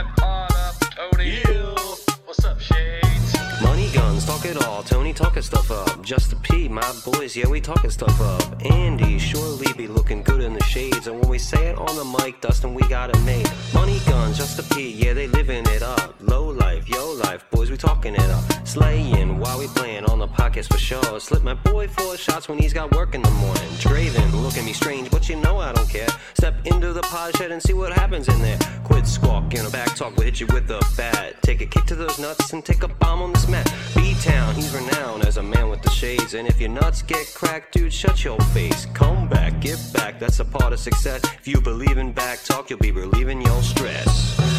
S1: guns, talk it all. Tony talking stuff up. Just a P, my boys, yeah, we talking stuff up. Andy surely be looking good in the shades. And when we say it on the mic, Dustin, we got it made. Money guns, just a P, yeah, they living it up. Low life, yo life, boys, we talking it up. Slaying while we playing on the podcast for sure. Slip my boy four shots when he's got work in the morning. Draven, look at me strange, but you know I don't care. Step into the pod shed and see what happens in there. Quit squawking, a BACC Talk will hit you with a bat. Take a kick to those nuts and take a bomb on this mat. B-Town, he's renowned as a man with the shades. And if your nuts get cracked, dude, shut your face. Come back, get back, that's a part of success. If you believe in BACC Talk, you'll be relieving your stress.